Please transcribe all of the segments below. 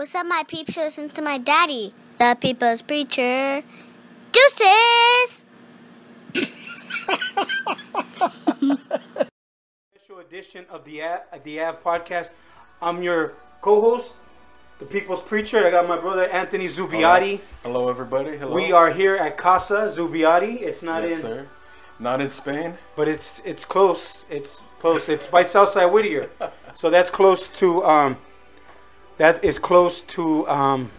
What's up, my peeps? Listen to my daddy, the people's preacher. Deuces! Special edition of the Av, the Av podcast. I'm your co-host, the People's Preacher. I got my brother Anthony Zubiate. Hello, everybody. Hello. We are here at Casa Zubiate. It's not yes, in, sir. Not in Spain. but it's it's close. It's close. It's by Southside Whittier, so that's close to um, that is close to um,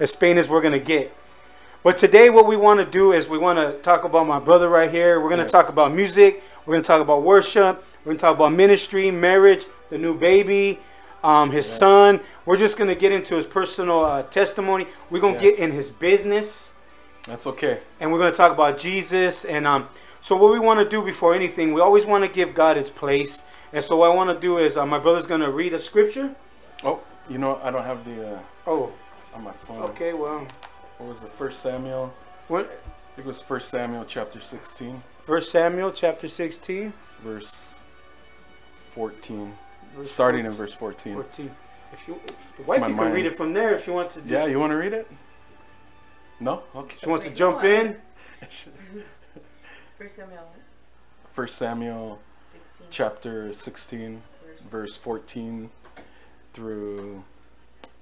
as Spain as we're gonna get. But today, what we want to do is we want to talk about my brother right here. We're gonna Yes. talk about music. We're gonna talk about worship. We're gonna talk about ministry, marriage, the new baby, um, his son. We're just gonna get into his personal uh, testimony. We're gonna get in his business That's okay. and we're going to talk about Jesus. And um, so, what we want to do before anything, we always want to give God His place. And so, what I want to do is, uh, my brother's going to read a scripture. Oh, you know, I don't have the uh, Oh, on my phone. okay. Well, What was the First Samuel. what? I think it was First Samuel chapter 16, First Samuel chapter sixteen, verse 14. verse Starting in verse 14. 14. If you, if the wife, my you can read it from there if you want to. Just, Yeah, you want to read it? No? Okay. if you want to jump in. First Samuel First Samuel 16. chapter 16, verse- verse 14 through,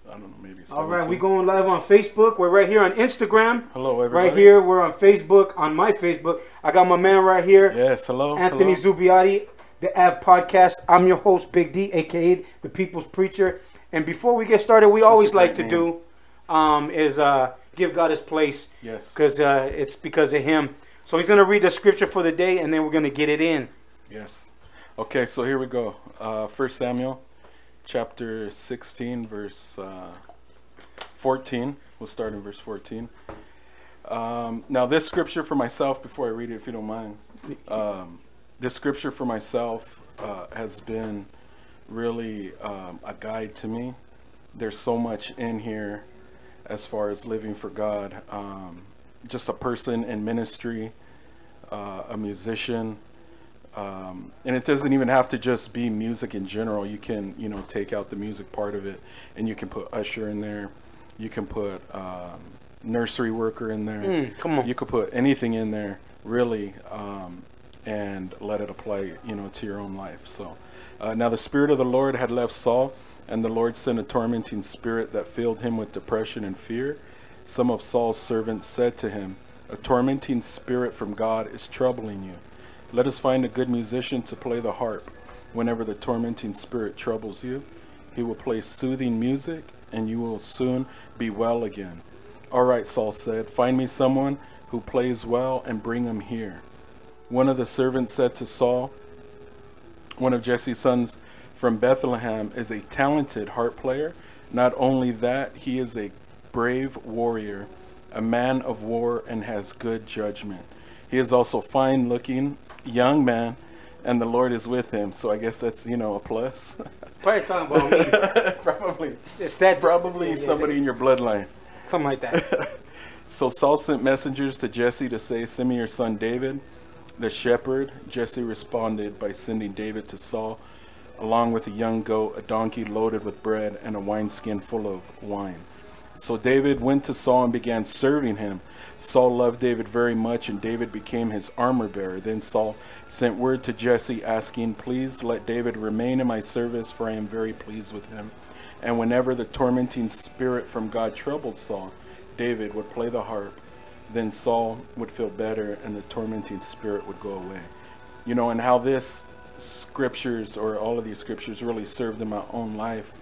I don't know, maybe 17. All right, we going live on Facebook. We're right here on Instagram. Hello, everybody. Right here, we're on Facebook. On my Facebook, I got my man right here. Yes, hello. Anthony hello. Zubiate, the Av Podcast. I'm your host, Big D, aka the People's Preacher. And before we get started, we Such always like to name. do um, is uh, give God His place Yes. because uh, it's because of Him. So He's gonna read the scripture for the day, and then we're gonna get it in. Yes. Okay, so here we go. Uh, 1 Samuel chapter 16, verse uh, 14. We'll start in verse 14. Um, now, this scripture for myself, before I read it, if you don't mind, um, this scripture for myself uh, has been really um, a guide to me. There's so much in here as far as living for God. Um, just a person in ministry, uh, a musician, um, and it doesn't even have to just be music in general. You can, you know, take out the music part of it, and you can put usher in there. You can put um, nursery worker in there. Mm, come on. You could put anything in there, really, um, and let it apply, you know, to your own life. So, uh, now the spirit of the Lord had left Saul, and the Lord sent a tormenting spirit that filled him with depression and fear. Some of Saul's servants said to him, "A tormenting spirit from God is troubling you." Let us find a good musician to play the harp. Whenever the tormenting spirit troubles you, he will play soothing music, and you will soon be well again. All right, Saul said, find me someone who plays well and bring him here. One of the servants said to Saul, one of Jesse's sons from Bethlehem is a talented harp player. Not only that, he is a brave warrior, a man of war, and has good judgment. He is also fine looking, young man, and the Lord is with him. So I guess that's, you know, a plus. Probably talking about me. probably. It's that Probably Yeah, yeah, somebody in your bloodline. something like that. So Saul sent messengers to Jesse to say, Send me your son David, the shepherd. Jesse responded by sending David to Saul, along with a young goat, a donkey loaded with bread, and a wineskin full of wine. So David went to Saul and began serving him. Saul loved David very much, and David became his armor bearer. Then Saul sent word to Jesse, asking, Please let David remain in my service, for I am very pleased with him. And whenever the tormenting spirit from God troubled Saul, David would play the harp. Then Saul would feel better, and the tormenting spirit would go away. You know, and how this scriptures, or all of these scriptures, really served in my own life,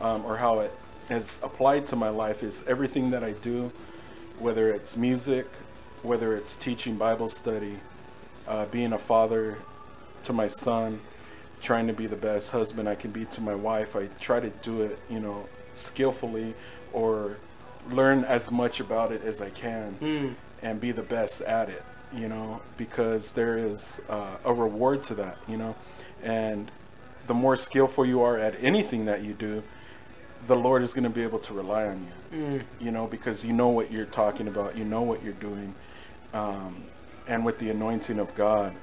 um, or how it has applied to my life, is everything that I do, whether it's music, whether it's teaching Bible study, uh, being a father to my son, trying to be the best husband I can be to my wife. I try to do it, you know, skillfully or learn as much about it as I can and be the best at it, you know, because there is uh, a reward to that, you know. And the more skillful you are at anything that you do, the Lord is going to be able to rely on you, you know, because you know what you're talking about, you know what you're doing. Um, and with the anointing of God,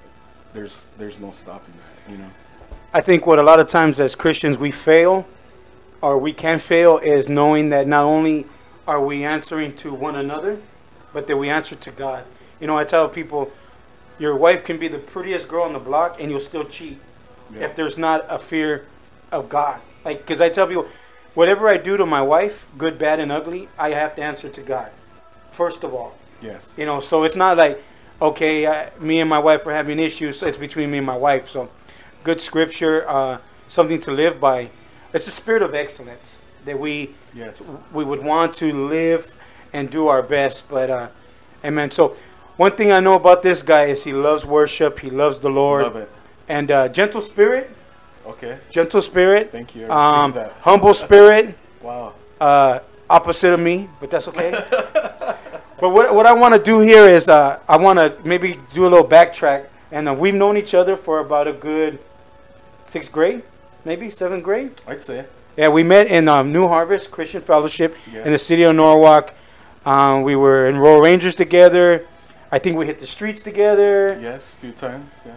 there's there's no stopping that, you know. I think what a lot of times as Christians we fail or we can fail is knowing that not only are we answering to one another, but that we answer to God. You know, I tell people, your wife can be the prettiest girl on the block, and you'll still cheat Yeah. if there's not a fear of God. Like, because I tell people, whatever I do to my wife, good, bad, and ugly, I have to answer to God, first of all. Yes. You know, so it's not like, okay, uh, me and my wife are having issues, so it's between me and my wife. So, good scripture, uh, something to live by. It's a spirit of excellence that we Yes. we would want to live and do our best. But, uh, amen. So, one thing I know about this guy is he loves worship, he loves the Lord, Love it. and uh, gentle spirit, Okay. gentle spirit, Thank you. I um, that. humble spirit. Wow. uh, opposite of me, but that's okay. but what, what I want to do here is uh, I want to maybe do a little backtrack. And uh, we've known each other for about a good sixth grade, maybe seventh grade. I'd say. Yeah, we met in um, New Harvest Christian Fellowship Yes. in the city of Norwalk. Um, we were in Royal Rangers together. I think we hit the streets together. Yes, a few times. Yeah.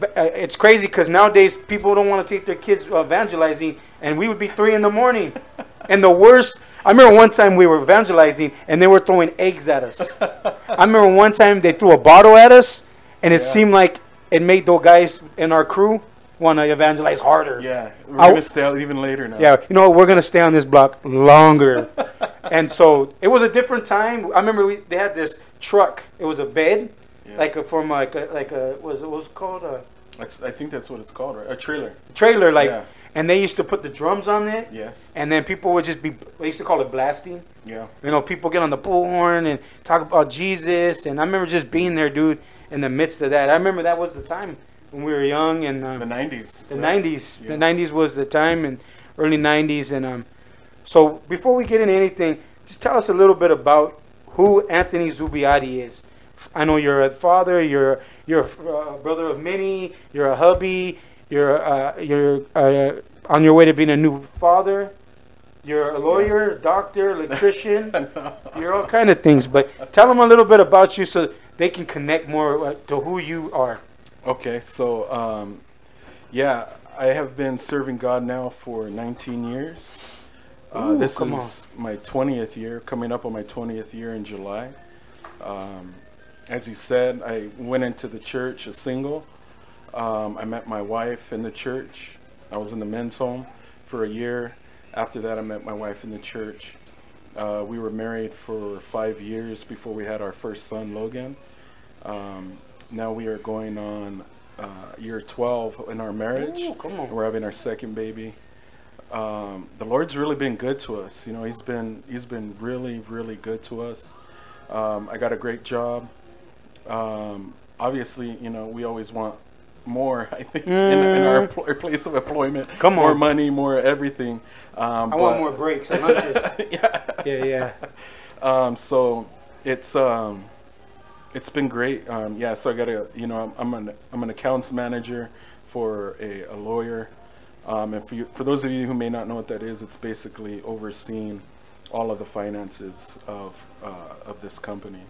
Uh, it's crazy because nowadays people don't want to take their kids uh, evangelizing, and we would be three in the morning. and the worst, I remember one time we were evangelizing and they were throwing eggs at us. I remember one time they threw a bottle at us, and it Yeah. seemed like it made those guys in our crew want to evangelize harder. Yeah. We're I- gonna stay out even later now. Yeah, you know, we're gonna stay on this block longer. and so it was a different time. I remember we, they had this truck. It was a bed, Yeah. like a, from like a, like a was it was called a That's, I think that's what it's called, right? A trailer. trailer, like, Yeah. and they used to put the drums on it, Yes. and then people would just be. They used to call it blasting. Yeah. You know, people get on the bullhorn and talk about Jesus, and I remember just being there, dude, in the midst of that. I remember that was the time when we were young, and um, The 90s. the right? '90s. Yeah. The '90s was the time, and early '90s, and um. So before we get into anything, just tell us a little bit about who Anthony Zubiate is. I know you're a father. You're you're a uh, brother of many. You're a hubby. You're uh, you're uh, on your way to being a new father. You're a lawyer, doctor, electrician. you're all kind of things. But tell them a little bit about you so they can connect more uh, to who you are. Okay, so um, yeah, I have been serving God now for 19 years. Uh, Ooh, this is my 20th year, coming up on my 20th year in July. Um, as you said, I went into the church a single. Um, I met my wife in the church. I was in the men's home for a year. After that, I met my wife in the church. Uh, we were married for five years before we had our first son, Logan. Um, now we are going on uh, year 12 in our marriage. Ooh. We're having our second baby. Um, the Lord's really been good to us. You know, He's been He's been really, really good to us. Um, I got a great job. Um, obviously, you know, we always want more. I think in, in our, Mm. empl- place of employment, Come more on. money, more everything. Um, I want more breaks and lunches. yeah. yeah, yeah. Um, so it's um, it's been great. Um, yeah. So I got a you know I'm, I'm an I'm an accounts manager for a, a lawyer. Um, and for you, for those of you who may not know what that is, it's basically overseeing all of the finances of uh, of this company.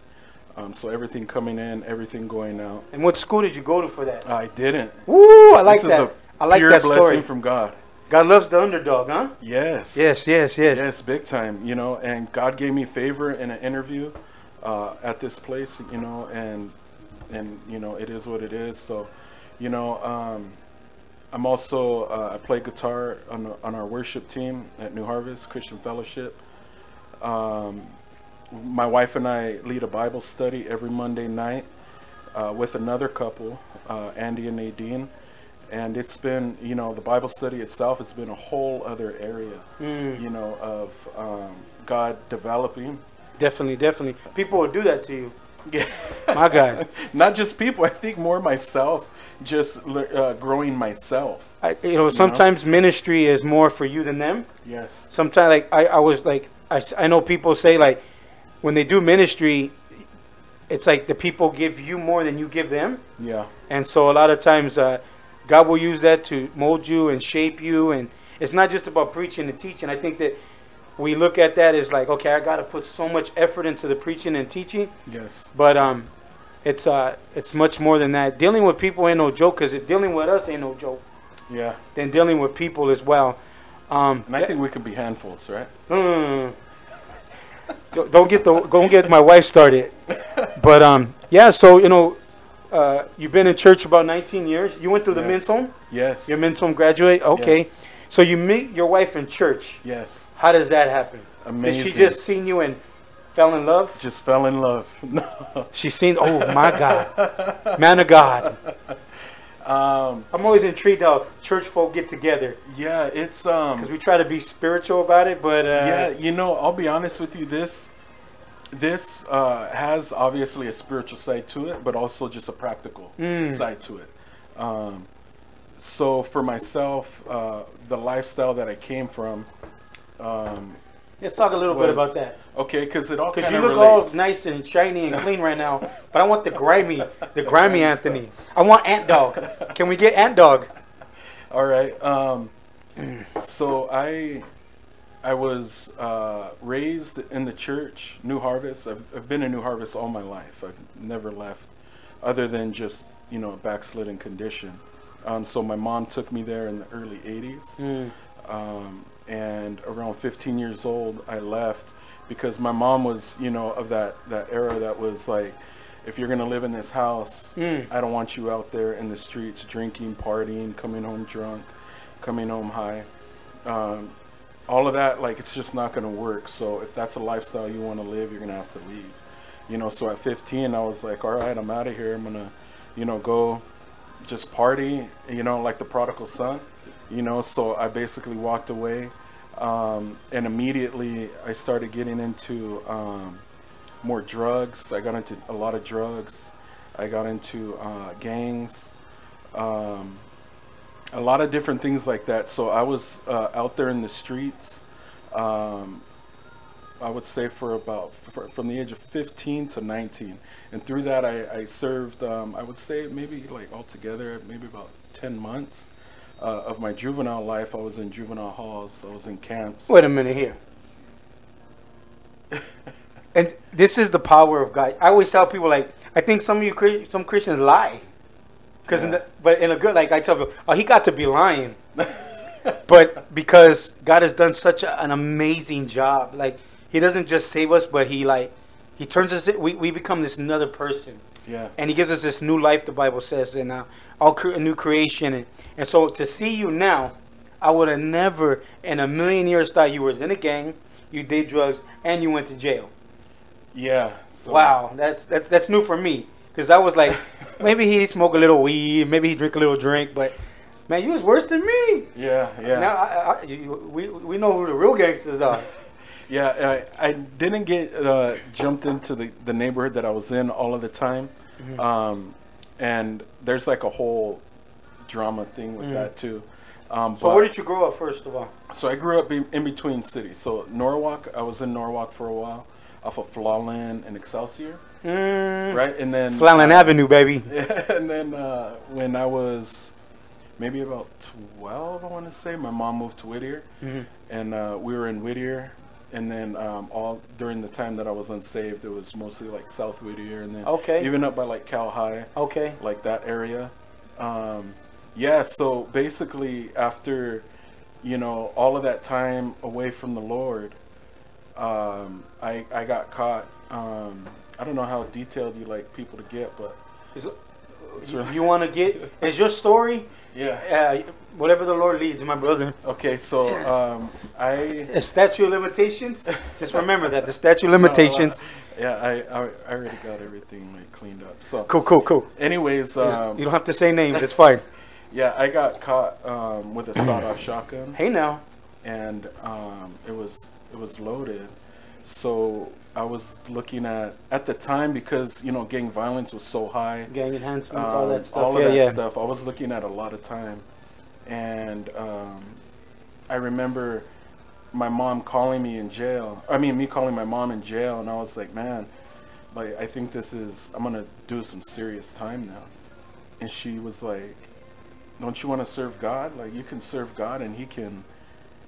Um, so everything coming in, everything going out. And what school did you go to for that? I didn't. Woo! I like this that. is a I like pure that blessing story. from God. God loves the underdog, huh? Yes. Yes, yes, yes. Yes, big time. You know, and God gave me favor in an interview uh, at this place. You know, and and you know it is what it is. So, you know, um, I'm also uh, I play guitar on on our worship team at New Harvest Christian Fellowship. Um, my wife and I lead a Bible study every Monday night uh, with another couple, uh, Andy and Nadine. And it's been, you know, the Bible study itself has been a whole other area, Mm. you know, of um, God developing. Definitely, definitely. People will do that to you. Yeah. My God. Not just people, I think more myself, just uh, growing myself. I, you know, sometimes ministry is more for you than them. Yes. Sometimes, like, I, I was like, I, I know people say, like, when they do ministry, it's like the people give you more than you give them. Yeah. And so a lot of times, uh, God will use that to mold you and shape you. And it's not just about preaching and teaching. I think that we look at that as like, okay, I got to put so much effort into the preaching and teaching. Yes. But um, it's uh, it's much more than that. Dealing with people ain't no joke. Cause dealing with us ain't no joke. Yeah. Then dealing with people as well. Um, And I think we could be handfuls, right? Mm. Don't- get the don't get my wife started. But um, yeah. So you know, uh, you've been in church about 19 years. You went through the Yes. men's home. Yes. Your men's home graduate. Okay. Yes. So you meet your wife in church. Yes. How does that happen? Amazing. Did she just seen you and fell in love? just fell in love? No. She seen. Oh my God, man of God. Um, I'm always intrigued how church folk get together yeah, it's um. because we try to be spiritual about it, but uh, yeah, you know, I'll be honest with you. This, this uh, has obviously a spiritual side to it, but also just a practical Mm. side to it. Um, so for myself, uh, the lifestyle that I came from, um, let's talk a little bit about that. Okay, because it all Because you look relates. all nice and shiny and clean right now, but I want the grimy, the grimy Anthony. I want Ant Dog. Can we get Ant Dog? All right. Um, so I, I was uh, raised in the church, New Harvest. I've, I've been in New Harvest all my life. I've never left, other than just you know a backslidden condition. Um, so my mom took me there in the early '80s, um, and around 15 years old, I left because my mom was you know of that that era that was like. If you're gonna live in this house, I don't want you out there in the streets drinking, partying, coming home drunk, coming home high. Um, all of that, like, it's just not gonna work. So if that's a lifestyle you want to live, you're gonna have to leave. You know, so at 15, I was like, all right, I'm out of here. I'm gonna, you know, go just party. You know, like the prodigal son. You know, so I basically walked away, um, and immediately I started getting into um, more drugs. I got into a lot of drugs. I got into uh, gangs, um, a lot of different things like that. So I was uh, out there in the streets. Um, I would say for about for, from the age of 15 to 19, and through that I, I served. Um, I would say maybe like altogether maybe about 10 months uh, of my juvenile life. I was in juvenile halls. I was in camps. Wait a minute here. And this is the power of God. I always tell people like I think some of you some Christians lie, because Yeah. but in a good like I tell people, oh he got to be lying, but because God has done such a, an amazing job, like He doesn't just save us, but He like He turns us. We we become this another person. Yeah. and he gives us this new life the bible says and uh, all cre- a new creation and, and so to see you now i would have never in a million years thought you was in a gang you did drugs and you went to jail Yeah. So, wow that's that's that's new for me because i was like maybe he smoke a little weed maybe he drink a little drink but man you was worse than me Yeah. Yeah. now I, I, you, we, we know who the real gangsters are Yeah, I, I didn't get uh, jumped into the, the neighborhood that I was in all of the time. Mm-hmm. Um, and there's like a whole drama thing with that too. Um, so but- where did you grow up first of all so I grew up in, in between cities. So Norwalk, I was in Norwalk for a while, off of Flallon and Excelsior, mm, right? And then Fallon avenue baby and then uh, when I was maybe about 12, I want to say, my mom moved to Whittier, Mm-hmm. and uh, we were in Whittier. And then um, all during the time that I was unsaved, it was mostly like South Whittier, and then Okay. even up by like Cal High, okay like that area. Um, yeah, so basically after, you know, all of that time away from the Lord, um, I I got caught. Um, I don't know how detailed you like people to get, but Is- you, really- you want to get is your story yeah. uh, whatever the lord leads my brother Okay, so um, I a statute of limitations just remember that the statute of limitations yeah I, I I already got everything like cleaned up. So, cool cool cool anyways, um, you don't have to say names it's fine yeah, I got caught um, with a sawed-off shotgun. hey now and um, it was it was loaded. So I was looking at at the time because you know gang violence was so high, gang enhancements um, all that stuff all of yeah that yeah stuff. I was looking at a lot of time, and um, I remember my mom calling me in jail. I mean, me calling my mom in jail, and I was like, man, like I think this is I'm gonna do some serious time now. And she was like, don't you want to serve God? Like you can serve God, and He can.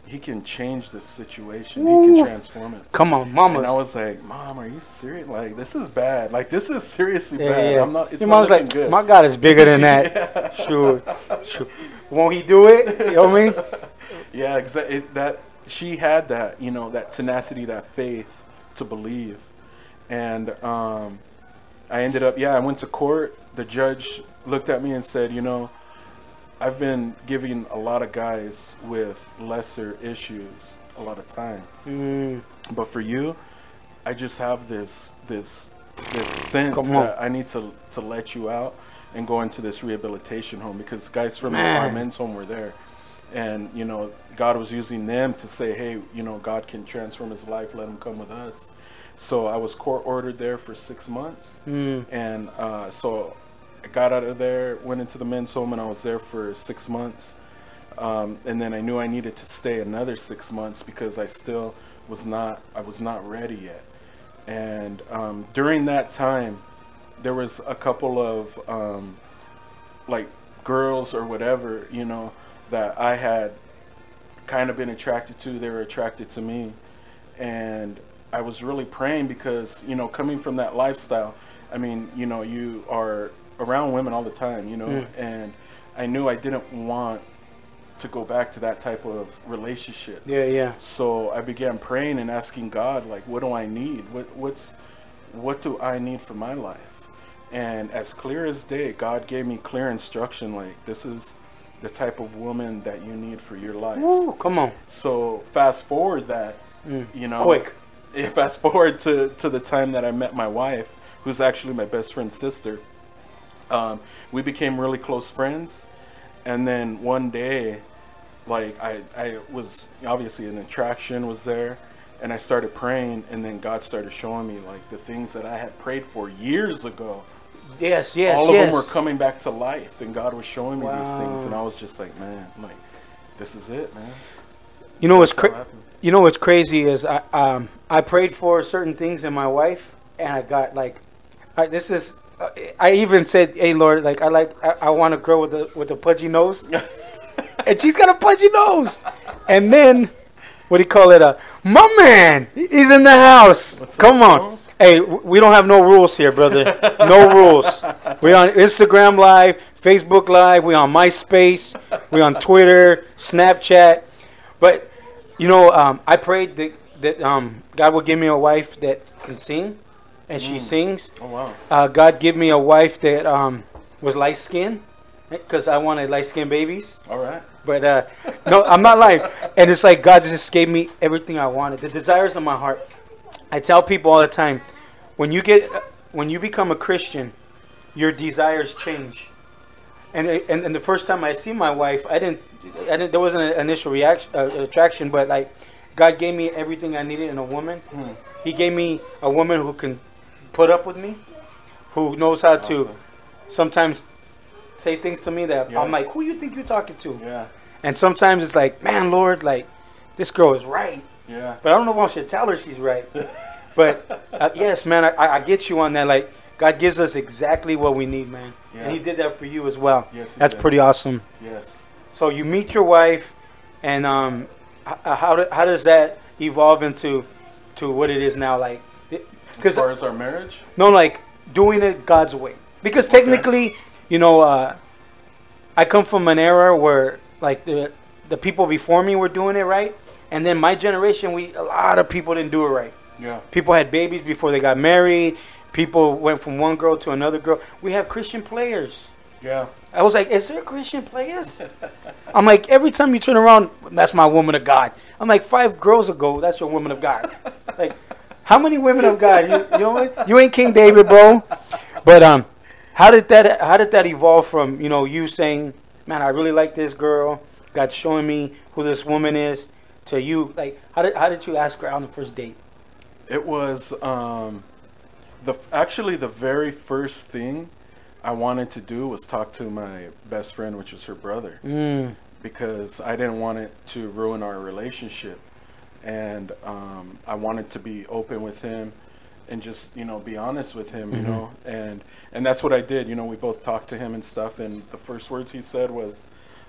He can change the situation. He can transform it. come on mama. And I was like, "Mom, are you serious? Like, this is bad. Like, this is seriously yeah, bad. yeah. I'm not. It's your not mom's looking like good." my god is bigger than that sure sure won't he do it you know what i mean yeah, exactly. That she had that, you know, that tenacity, that faith to believe, and um, I ended up, yeah, I went to court. The judge looked at me and said, you know, I've been giving a lot of guys with lesser issues a lot of time, Mm, but for you, I just have this this this sense that I need to to let you out and go into this rehabilitation home because guys from Man. our men's home were there, and you know God was using them to say, hey, you know God can transform his life, let him come with us. So I was court ordered there for six months, mm, and uh, so got out of there, went into the men's home, and I was there for six months. Um, and then I knew I needed to stay another six months because I still was not I was not ready yet. And um, during that time, there was a couple of um, like girls or whatever you know that I had kind of been attracted to. They were attracted to me, and I was really praying because you know coming from that lifestyle, I mean you know you are around women all the time, you know, Mm. and I knew I didn't want to go back to that type of relationship. yeah, yeah. So I began praying and asking God, like, what do I need? What what's what do I need for my life? And as clear as day, God gave me clear instruction, like this is the type of woman that you need for your life. Woo, come on. So fast forward that, Mm. you know, Quick. Fast forward to to the time that I met my wife, who's actually my best friend's sister. Um, we became really close friends, and then one day, like I I was obviously an attraction was there, and I started praying, and then God started showing me like the things that I had prayed for years ago. Yes, yes, All of yes. them were coming back to life, and God was showing me these things, and I was just like, man, like this is it, man. you know what's That's how it cra- you know what's crazy is I um I prayed for certain things in my wife and I got like I, this is I even said hey Lord like I like I, I want a girl with a with a pudgy nose. And she's got a pudgy nose. And then what do you call it uh my man he's in the house. What's come up, on. bro? hey w- we don't have no rules here brother. No rules. We on Instagram live Facebook live we on MySpace we on Twitter Snapchat. But you know, um, I prayed that, that um, God would give me a wife that can sing, and she sings. Oh wow. Uh, God give me a wife that um, was light skinned, because I wanted light skinned babies. All right. But uh, no, I'm not lying. And it's like God just gave me everything I wanted, the desires of my heart. I tell people all the time, when you get, when you become a Christian, your desires change. And, and and the first time I see my wife, I didn't, I didn't. There wasn't an initial reaction, uh, attraction, but like, God gave me everything I needed in a woman. He gave me a woman who can put up with me, who knows how to sometimes say things to me that I'm like, who you think you're talking to? Yeah. And sometimes it's like, man, Lord, like this girl is right, Yeah. but I don't know if I should tell her she's right. but uh, yes, man, I, I get you on that. Like God gives us exactly what we need, man, Yeah. and He did that for you as well. Yes, That's did. pretty awesome. Yes. So you meet your wife, and um, h- h- how how does that evolve into to what it is now? Like, As because far as our marriage, no, like doing it God's way. Because technically, you know, uh, I come from an era where like the the people before me were doing it right, and then my generation, we a lot of people didn't do it right. yeah. People had babies before they got married. People went from one girl to another girl. We have Christian players. Yeah. I was like, is there Christian players? I'm like, every time you turn around, that's my woman of God. I'm like, five girls ago, that's your woman of God. like, how many women of God? You, you know what? You ain't King David, bro. But um, how did that how did that evolve from you know you saying, man, I really like this girl. God showing me who this woman is, to you like how did how did you ask her out on the first date? It was um, the actually the very first thing I wanted to do was talk to my best friend, which was her brother, Mm, because I didn't want it to ruin our relationship, and um, I wanted to be open with him and just you know be honest with him, you know, and and that's what I did. You know, we both talked to him and stuff, and the first words he said was,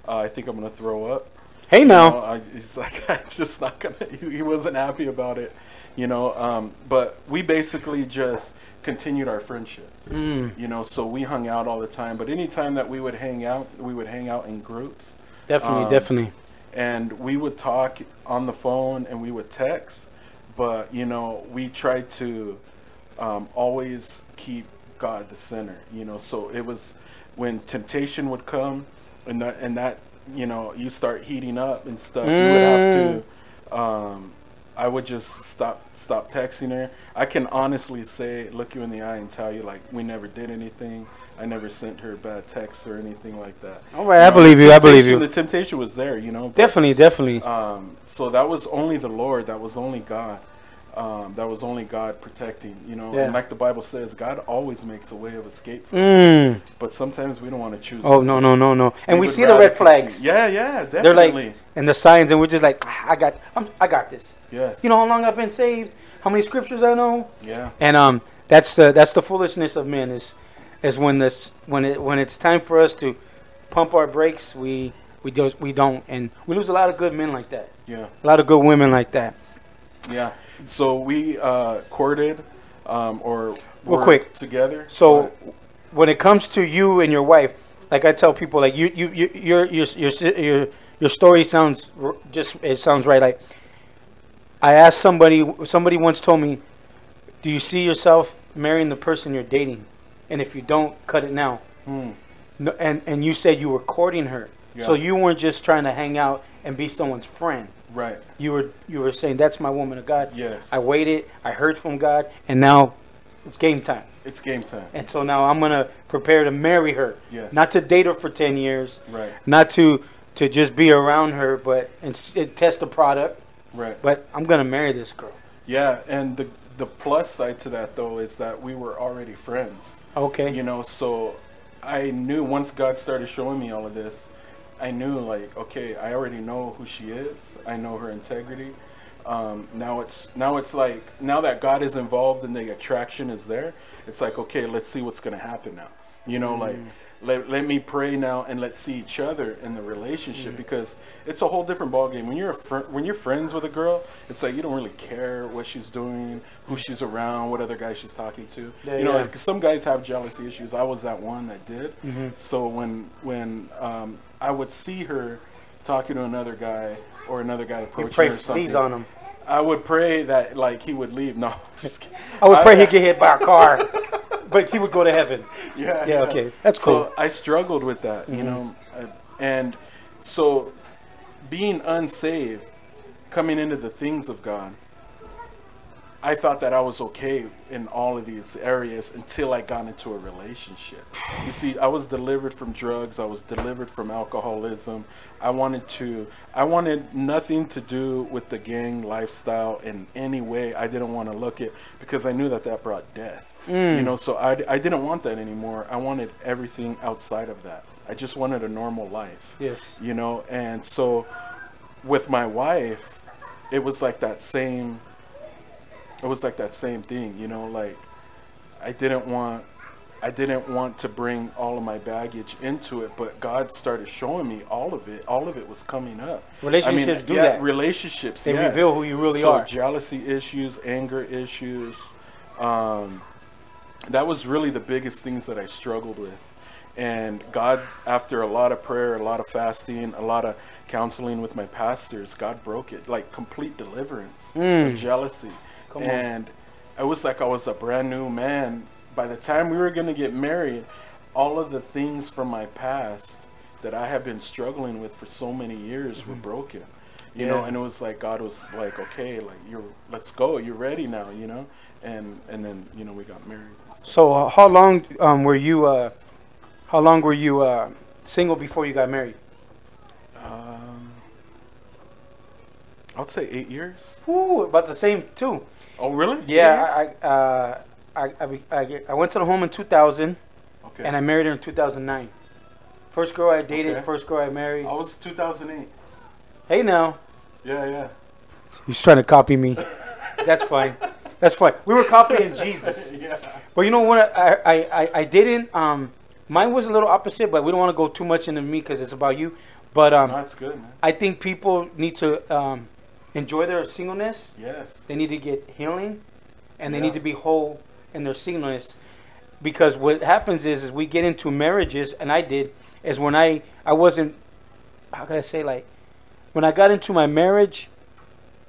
uh, "I think I'm gonna throw up." hey You now, know, I, he's like, I'm just not gonna. He, he wasn't happy about it, you know. Um, but we basically just continued our friendship, mm, you know. So we hung out all the time. But anytime that we would hang out, we would hang out in groups. definitely, Um, definitely. And we would talk on the phone and we would text, but you know we tried to um, always keep God the center. You know, so it was when temptation would come, and that and that you know you start heating up and stuff. You would have to. Um, I would just stop stop texting her. I can honestly say, look you in the eye and tell you like we never did anything. I never sent her bad texts or anything like that. All right, I believe you, I believe you. The temptation was there, you know. but, Definitely, definitely. Um, so that was only the Lord. That was only God. Um, that was only God protecting, you know. Yeah. And like the Bible says, God always makes a way of escape for us. Mm. But sometimes we don't want to choose. Oh no no no no! And we would see the red flags. continue- Yeah, yeah, definitely. They're like and the signs, and we're just like, "Ah, I got, I'm, I got this. yes. You know how long I've been saved? How many scriptures I know? Yeah. And um, that's the that's the foolishness of men is, is when this when it when it's time for us to pump our brakes, we we do we don't, and we lose a lot of good men like that. Yeah. A lot of good women like that. Yeah. So we uh, courted, um, or Real were quick. together. So when it comes to you and your wife, like I tell people, like you you, you your your your your your story sounds just it sounds right. Like I asked somebody, somebody once told me, "Do you see yourself marrying the person you're dating? And if you don't, cut it now." Hmm. No, and and you said you were courting her, so you weren't just trying to hang out and be someone's friend. right. You were you were saying that's my woman of God. Yes. I waited, I heard from God, and now it's game time. It's game time. And so now I'm gonna prepare to marry her. Yes. Not to date her for ten years. Right. Not to to just be around her, but and, and test the product. Right. But I'm gonna marry this girl. Yeah, and the the plus side to that though is that we were already friends. Okay. You know, so I knew once God started showing me all of this, I knew like, okay, I already know who she is. I know her integrity. Um, now it's now it's like now that God is involved and the attraction is there, it's like okay, let's see what's gonna happen now. You know, like let, let me pray now and let's see each other in the relationship because it's a whole different ballgame. When you're a fr- when you're friends with a girl, it's like you don't really care what she's doing, who she's around, what other guy she's talking to. Yeah, you know, yeah. some guys have jealousy issues. I was that one that did. Mm-hmm. So when when um, I would see her talking to another guy or another guy approaching pray her or something, on him. I would pray that like he would leave. No. I would pray he'd get hit by a car, but he would go to heaven. yeah, Yeah, okay. That's cool. Mm-hmm. So I struggled with that, you know, uh, and so being unsaved, coming into the things of God, I thought that I was okay in all of these areas until I got into a relationship. You see, I was delivered from drugs, I was delivered from alcoholism. I wanted to I wanted nothing to do with the gang lifestyle in any way. I didn't want to look it because I knew that that brought death. Mm. You know, so I, I didn't want that anymore. I wanted everything outside of that. I just wanted a normal life Yes. you know and so with my wife it was like that same it was like that same thing you know like i didn't want i didn't want to bring all of my baggage into it but god started showing me all of it all of it was coming up Relationships do yeah, that. relationships They yeah. reveal who you really so are. jealousy issues anger issues um, that was really the biggest things that I struggled with. And God, after a lot of prayer, a lot of fasting, a lot of counseling with my pastors, God broke it like complete deliverance of jealousy. Come on. and it was like I was a brand new man. By the time we were going to get married, all of the things from my past that I had been struggling with for so many years were broken. You know, Hmm. And it was like God was like, okay, like you're, let's go, you're ready now, you know, and and then you know we got married. So uh, how long um, were you? Uh, how long were you uh, single before you got married? I'd say eight years. Ooh, about the same too. Oh, really? Yeah. I I, uh, I, I, I I went to the home in 2000, okay. and I married her in 2009. First girl I dated, Okay. first girl I married. I was 2008. Hey now, Yeah, yeah. he's trying to copy me. That's fine. That's fine. We were copying Jesus. Yeah. But you know what? I, I, I, I didn't. Um, mine was a little opposite, but we don't want to go too much into me because it's about you. But um, That's good, man. I think people need to um, enjoy their singleness. Yes. They need to get healing, and they Yeah. need to be whole in their singleness. Because what happens is, is we get into marriages, and I did, is when I I wasn't, how can I say like, when I got into my marriage,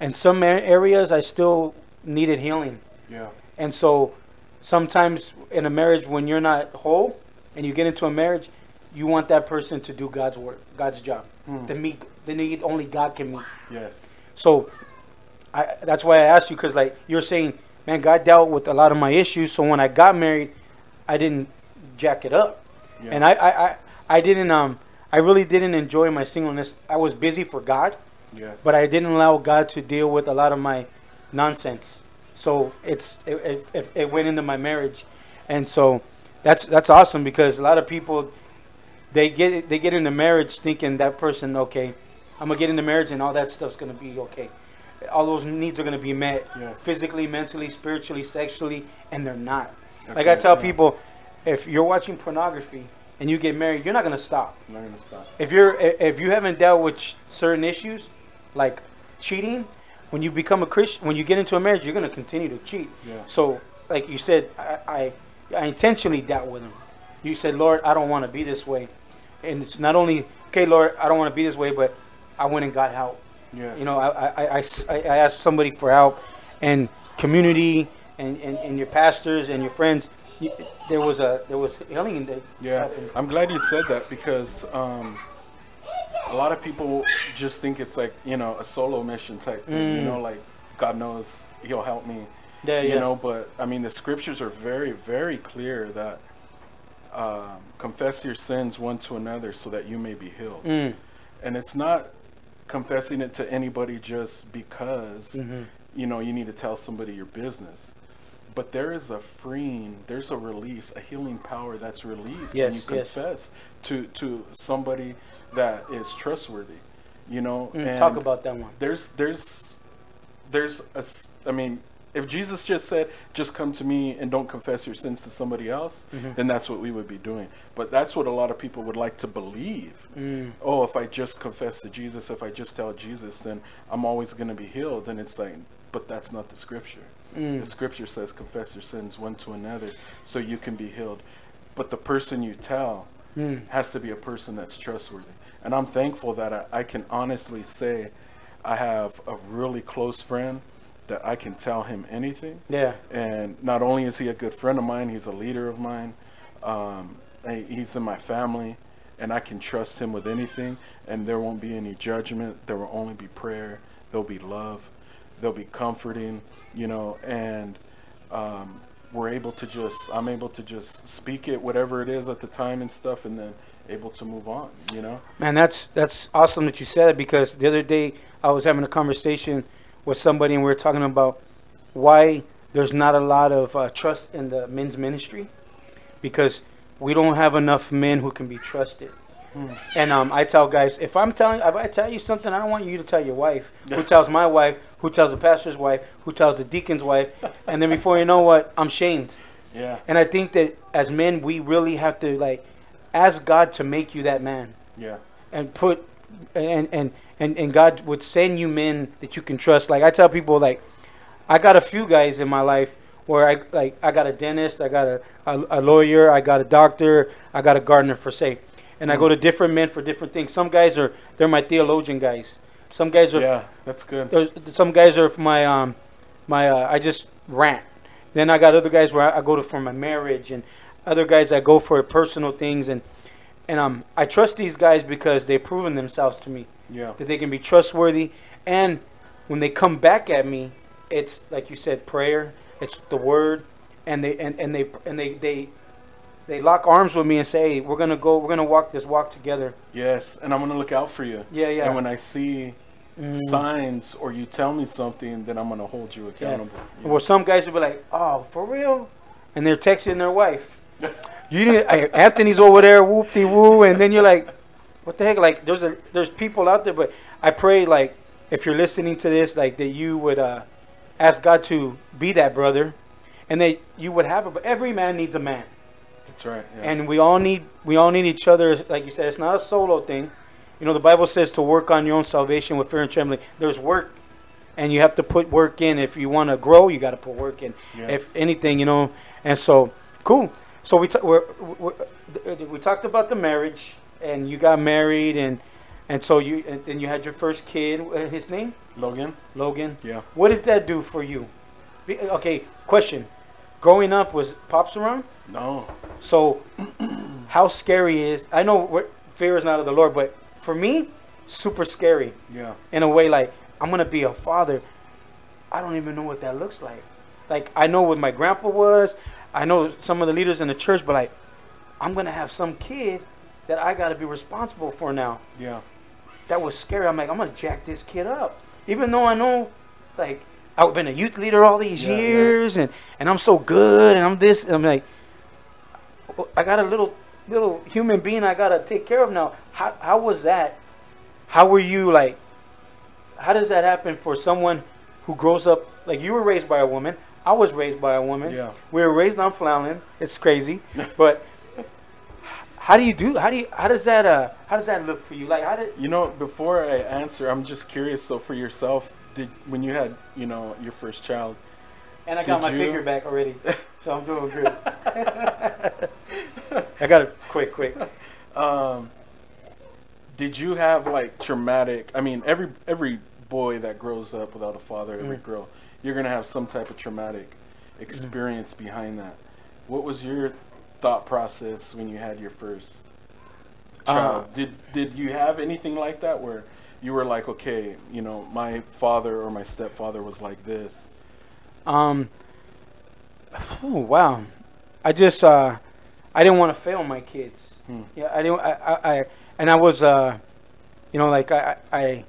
in some areas I still needed healing. Yeah. And so sometimes in a marriage when you're not whole and you get into a marriage, you want that person to do God's work, God's job. Hmm. The meet the need only God can meet. Yes. So I that's why I asked you cuz like you're saying, man, God dealt with a lot of my issues, so when I got married, I didn't jack it up. Yeah. And I, I, I, I didn't um I really didn't enjoy my singleness. I was busy for God Yes. but I didn't allow God to deal with a lot of my nonsense. So it's it, it, it, it went into my marriage, and so that's that's awesome because a lot of people they get they get into marriage thinking that person okay, I'm gonna get into marriage and all that stuff's gonna be okay. All those needs are gonna be met Yes. physically, mentally, spiritually, sexually, and they're not. That's like I tell yeah. people, if you're watching pornography and you get married, you're not gonna stop I'm not gonna stop. if you're if you haven't dealt with certain issues like cheating when you become a christian when you get into a marriage you're to continue to cheat Yeah. so like you said I, I i intentionally dealt with him you said lord i don't want to be this way and it's not only okay lord i don't want to be this way but i went and got help Yes. you know I, I, I, I asked somebody for help and community and, and, and your pastors and your friends you, there was a there was healing in there Yeah, I'm glad you said that because um, a lot of people just think it's like you know a solo mission type thing. You know, like God knows He'll help me. Mm. Yeah, you yeah. know, but I mean the scriptures are very, very clear that um, confess your sins one to another so that you may be healed. Mm. And it's not confessing it to anybody just because Mm-hmm. you know you need to tell somebody your business. But there is a freeing, there's a release, a healing power that's released when you Yes, yes. confess to to somebody that is trustworthy. You know, Mm, talk about that one there's there's there's a i mean if Jesus just said just come to me and don't confess your sins to somebody else Mm-hmm. then that's what we would be doing but that's what a lot of people would like to believe Mm. oh if I just confess to Jesus if I just tell Jesus then I'm always going to be healed and it's like but that's not the scripture Mm. the scripture says confess your sins one to another so you can be healed but the person you tell Mm. has to be a person that's trustworthy. And I'm thankful that I, I can honestly say I have a really close friend that I can tell him anything. yeah And not only is he a good friend of mine, he's a leader of mine. Um, he's in my family, and I can trust him with anything. And there won't be any judgment. There will only be prayer. There'll be love. There'll be comforting, you know. And um, we're able to just, I'm able to just speak it, whatever it is at the time and stuff, and then able to move on, you know. Man, that's that's awesome that you said it because the other day I was having a conversation with somebody and we were talking about why there's not a lot of uh, trust in the men's ministry because we don't have enough men who can be trusted. And um, I tell guys, if I'm telling, if I tell you something, I don't want you to tell your wife. Who tells my wife? Who tells the pastor's wife? Who tells the deacon's wife? And then before you know what, I'm shamed. Yeah, And I think that as men, we really have to like ask God to make you that man yeah, and put and and and, and God would send you men that you can trust. Like I tell people, like I got a few guys in my life where I like I got a dentist, I got a, a, a lawyer, I got a doctor, I got a gardener for say, and I go to different men for different things. Some guys are they're my theologian guys. Some guys are yeah. That's good. some guys are for my um my uh, I just rant. Then I got other guys where I, I go to for my marriage and other guys I go for personal things and and um I trust these guys because they've proven themselves to me Yeah, that they can be trustworthy and when they come back at me it's like you said prayer it's the word and they and, and they and they they they lock arms with me and say hey, we're gonna go we're gonna walk this walk together yes. And I'm gonna look out for you. Yeah, yeah. And when I see signs or you tell me something, then I'm gonna hold you Yeah. accountable. you Well, some guys will be like, "Oh, for real," and they're texting their wife. You didn't. I- Anthony's over there, whoop de woo, and then you're like, "What the heck?" Like, there's a there's people out there, but I pray like if you're listening to this, like that you would uh, ask God to be that brother, and that you would have a. But every man needs a man, That's right. Yeah. and we all need we all need each other. Like you said, it's not a solo thing. You know, the Bible says to work on your own salvation with fear and trembling. There's work, and you have to put work in. If you want to grow, you got to put work in. Yes. If anything, you know. And so, cool. So we ta- we're, we're, we talked about the marriage, and you got married, and And so you and then you had your first kid. uh, His name Logan. Logan. Yeah. What did that do for you? Okay, question. Growing up, was pops around? No. So, how scary is? I know fear is not of the Lord, but for me, super scary Yeah. in a way. Like I'm gonna be a father. I don't even know what that looks like. Like I know what my grandpa was. I know some of the leaders in the church, but like I'm gonna have some kid that I gotta be responsible for now. Yeah. That was scary. I'm like I'm gonna jack this kid up, even though I know, like I've been a youth leader all these Yeah, yeah. years, and and I'm so good, and I'm this. I'm like, I got a little little human being I gotta take care of now. How how was that? How were you like? How does that happen for someone who grows up like you were raised by a woman? I was raised by a woman. Yeah. We were raised on Flounder. It's crazy, but how do you do? How do you? How does that? Uh, how does that look for you? Like how did? You know, before I answer, I'm just curious. So, for yourself, did when you had, you know, your first child, And I got my you- figure back already, so I'm doing good. I got it quick, quick. um, did you have like traumatic? I mean, every every boy that grows up without a father, every Mm. girl, you're gonna have some type of traumatic experience behind that. What was your thought process when you had your first child? Uh, did did you have anything like that where you were like, okay, you know, my father or my stepfather was like this? Um. phew, wow, I just uh, I didn't want to fail my kids. Hmm. Yeah, I didn't. I, I, I and I was uh, you know, like I I.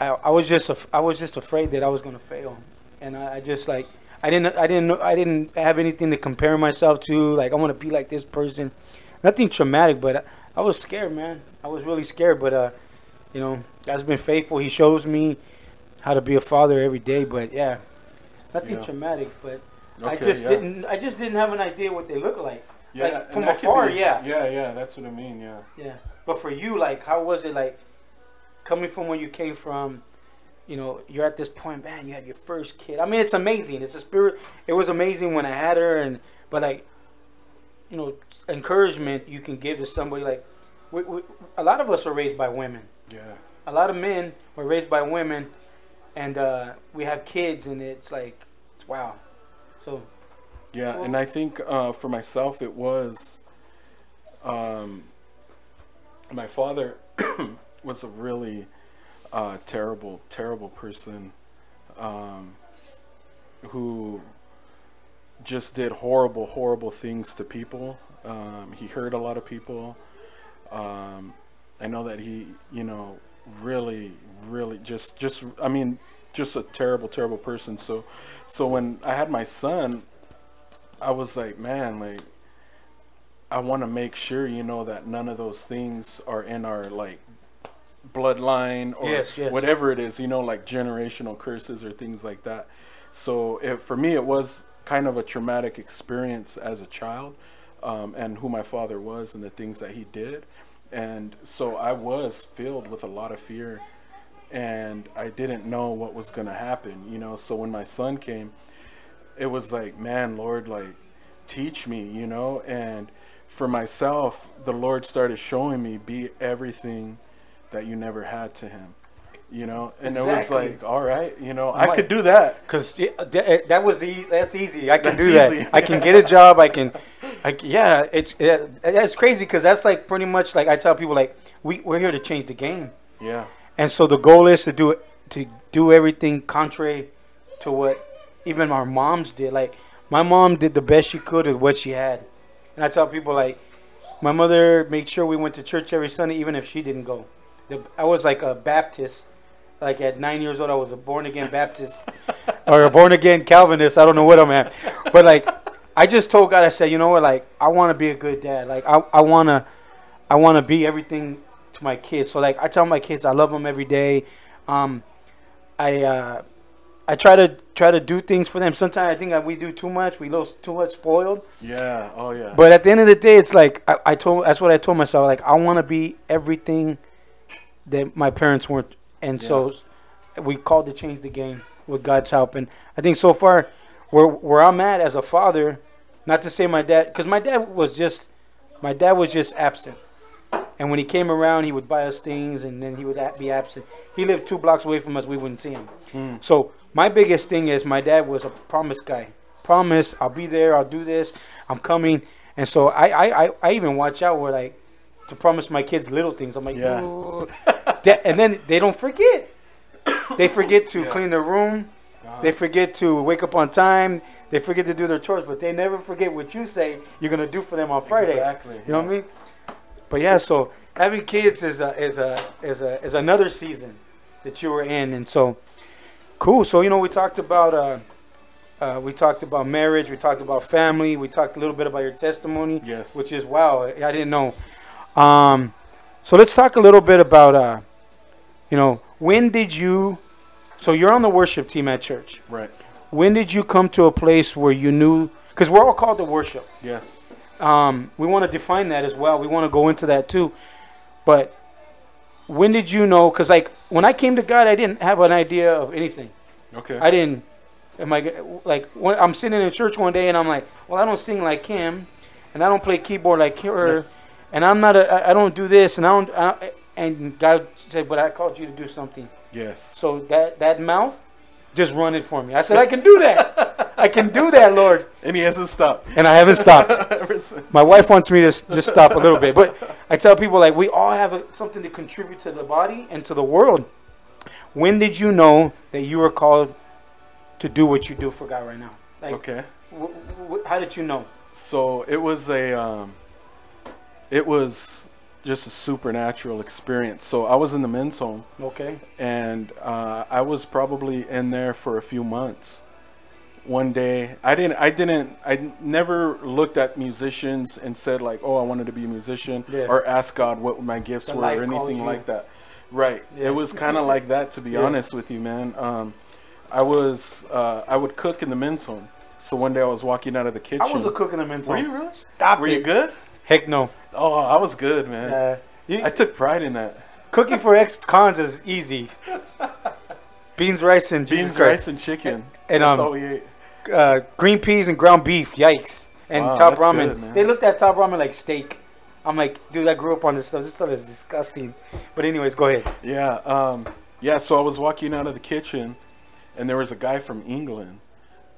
I, I was just af- I was just afraid that I was gonna fail, and I, I just like I didn't I didn't know I didn't have anything to compare myself to. Like I want to be like this person. Nothing traumatic, but I, I was scared, man. I was really scared, but uh, you know, God's been faithful. He shows me how to be a father every day. But yeah, nothing Yeah. traumatic. But I just yeah. didn't I just didn't have an idea what they look like. Yeah, Like, from afar, be- yeah. Yeah, yeah, that's what I mean. Yeah. Yeah. But for you, like, how was it like coming from where you came from? You know, you're at this point, man. You had your first kid. I mean, it's amazing. It's a spirit. It was amazing when I had her, and but like, you know, encouragement you can give to somebody. Like, we, we, a lot of us are raised by women. Yeah. A lot of men were raised by women, and uh, we have kids, and it's like, it's wow. So Yeah, Well- and I think uh, for myself, it was um, my father was a really uh, terrible, terrible person um, who just did horrible, horrible things to people. Um, he hurt a lot of people. Um, I know that he, you know, really, really just, just, I mean, just a terrible, terrible person. So, so when I had my son, I was like, man, like, I want to make sure, you know, that none of those things are in our like bloodline or Yes, yes. whatever it is, you know, like generational curses or things like that. So it, for me, it was kind of a traumatic experience as a child, um, and who my father was and the things that he did, and so I was filled with a lot of fear, and I didn't know what was gonna happen, you know. So when my son came, it was like, man, Lord, like, teach me, you know. And for myself, the Lord started showing me be everything that you never had to Him, you know. And it was like, all right, you know, I'm I could do that. Cause that, eh, that was the that's easy. I can That's do that. easy. I can get a job. I can, I, c- yeah. It's it, that's crazy because that's like pretty much like I tell people like we we're here to change the game, Yeah, and so the goal is to do it to do everything contrary to what even our moms did. Like my mom did the best she could with what she had, and I tell people like my mother made sure we went to church every Sunday even if she didn't go. The, I was like a Baptist. Like at nine years old, I was a born again Baptist or a born again Calvinist. I don't know what I'm at, but like I just told God, I said, you know what? Like I want to be a good dad. Like I, I wanna, I wanna be everything to my kids. So like I tell my kids, I love them every day. Um, I, uh, I try to try to do things for them. Sometimes I think that we do too much. We lose too much spoiled. yeah, oh yeah. But at the end of the day, it's like I, I told. That's what I told myself. Like I want to be everything that my parents weren't, and so we called to change the game with God's help. And I think so far, where where I'm at as a father, not to say my dad, because my dad was just, my dad was just absent, And when he came around, he would buy us things, and then he would be absent. He lived two blocks away from us. We wouldn't see him. Hmm. So my biggest thing is my dad was a promise guy. Promise, I'll be there. I'll do this. I'm coming. And so I, I, I, I even watch out where like to promise my kids little things. I'm like, Yeah. That- and then they don't forget. They forget to clean their room. They forget to wake up on time. They forget to do their chores, but they never forget what you say you're gonna do for them on Friday. Exactly, You know what I mean? But yeah, so having kids is a is a is a is another season that you were in, and so cool. So you know, we talked about uh, uh, we talked about marriage, we talked about family, we talked a little bit about your testimony, Yes. which is wow, I didn't know. Um, so let's talk a little bit about uh, you know, when did you? So you're on the worship team at church. Right. When did you come to a place where you knew? Because we're all called to worship. Yes. Um, we want to define that as well. We want to go into that too. But when did you know? Because like when I came to God, I didn't have an idea of anything. Okay. I didn't. Am I like when I'm sitting in church one day and I'm like, well, I don't sing like him, and I don't play keyboard like her, and I'm not a. I- don't do this, and I don't. I, and God said, but I called you to do something. yes. So that that mouth, just run it for me. I said, I can do that. I can do that, Lord, And he hasn't stopped. and I haven't stopped. My wife wants me to just stop a little bit, but I tell people like we all have a, something to contribute to the body and to the world. When did you know that you were called to do what you do for God right now? Like, Okay. w- w- how did you know? So it was a, um, it was just a supernatural experience. So I was in the men's home, Okay. and uh, I was probably in there for a few months. One day, I didn't, I didn't, I never looked at musicians and said like, "Oh, I wanted to be a musician," Yeah. or ask God what my gifts The were, or anything like that. Right. Yeah. It was kind of like that, to be Yeah. honest with you, man. Um, I was, uh, I would cook in the men's home. So one day I was walking out of the kitchen. I was a cook in the men's home. Were you really? Stop Were it. you good? Heck no. Oh, I was good, man. Uh, you, I took pride in that. cooking for ex-cons is easy. Beans, rice, and Jesus Beans, rice, and chicken. And, That's um, all we ate. uh, green peas and ground beef. Yikes! And Wow, top ramen. good, they looked at top ramen like steak. I'm like, dude, I grew up on this stuff. This stuff is disgusting. But anyways, go ahead. Yeah, um, yeah. So I was walking out of the kitchen, and there was a guy from England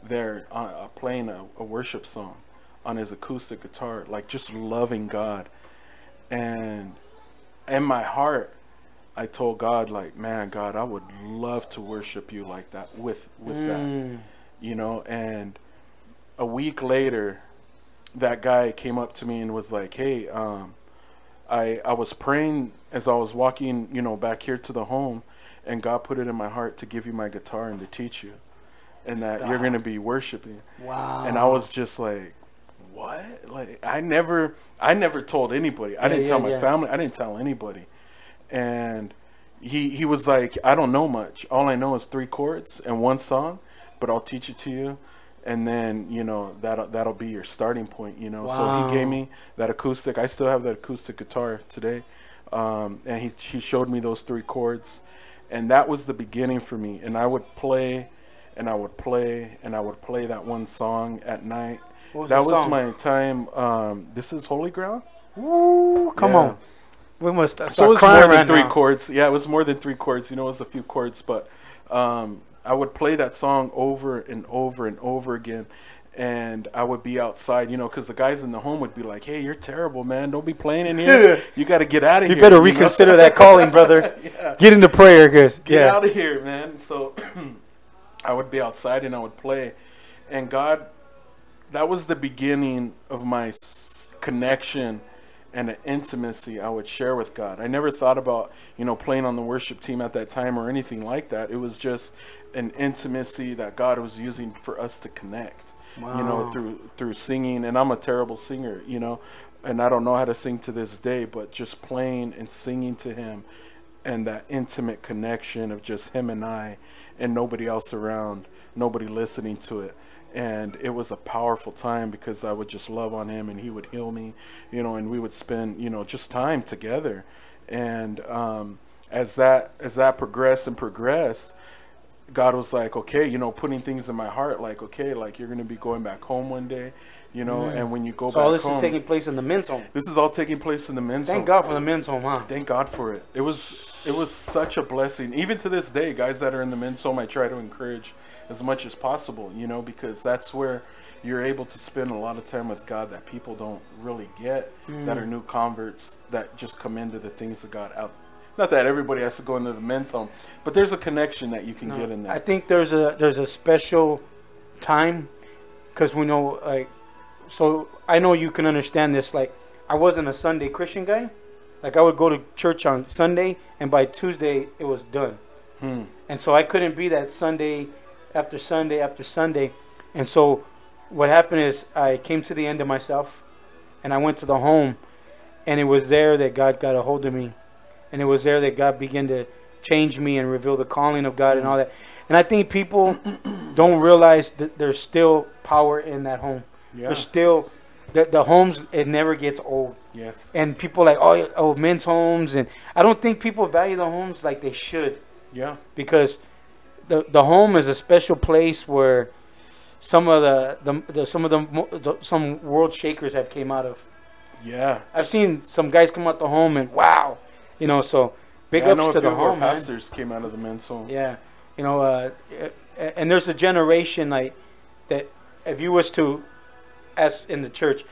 there uh, playing a, a worship song on his acoustic guitar, like just loving God. And in my heart, I told God, like, man, God, I would love to worship you like that with with that. Mm. you know and a week later that guy came up to me and was like hey um i i was praying as i was walking you know back here to the home and god put it in my heart to give you my guitar and to teach you and that you're going to be worshiping Wow. and i was just like what? Like i never i never told anybody. I Yeah, didn't yeah, tell my yeah. family. I didn't tell anybody. And he he was like i don't know much. All i know is three chords and one song but i'll teach it to you. And then you know that'll that'll be your starting point you know. So he gave me that acoustic. I still have that acoustic guitar today. Um, and he, he showed me those three chords. And that was the beginning for me. And i would play and i would play and i would play that one song at night was that was song? my time um, this is holy ground Ooh, come Yeah. on. We must start so it was crying more than right three now. chords. Yeah, it was more than three chords. You know, it was a few chords, but um, I would play that song over and over and over again. And I would be outside, you know, because the guys in the home would be like, "Hey, you're terrible, man. Don't be playing in here. You got to get out of here. You better know? reconsider that calling, brother. Yeah. Get into prayer, cause Get yeah. out of here, man." So I would be outside and I would play, and God, that was the beginning of my connection and an intimacy I would share with God. I never thought about, you know, playing on the worship team at that time or anything like that. It was just an intimacy that God was using for us to connect. Wow. You know, through through singing and I'm a terrible singer, you know, and I don't know how to sing to this day, but just playing and singing to him and that intimate connection of just him and I and nobody else around, nobody listening to it. And it was a powerful time because I would just love on him and he would heal me, you know, and we would spend, you know, just time together. And um, as that as that progressed and progressed, God was like, okay, you know, putting things in my heart, like, okay, like you're gonna be going back home one day, you know, and when you go So back all this home, is taking place in the men's home. this is all taking place in the men's Thank home. Thank God for the men's home, huh? Thank God for it. It was it was such a blessing. Even to this day, guys that are in the men's home, I try to encourage as much as possible. You know, because that's where you're able to spend a lot of time with God that people don't really get. That are mm. new converts that just come into the things of God out. Not that everybody has to go into the men's home, but there's a connection that you can get in there. I think there's a there's a special time because we know like so I know you can understand this like I wasn't a Sunday Christian guy like I would go to church on Sunday and by Tuesday it was done Hmm. and so I couldn't be that Sunday after Sunday after Sunday and so what happened is I came to the end of myself and I went to the home and it was there that God got a hold of me and it was there that God began to change me and reveal the calling of God and all that. And I think people don't realize that there's still power in that home. Yeah. There's still the, the homes. It never gets old. Yes. And people like oh oh men's homes and I don't think people value the homes like they should Yeah. because the the home is a special place where some of the, the, the some of the, the some world shakers have came out of. Yeah. I've seen some guys come out the home and wow, you know. So big Yeah, ups to the home, man. pastors came out of the men's home. Yeah, you know, uh, and there's a generation like that. If you was to ask in the church,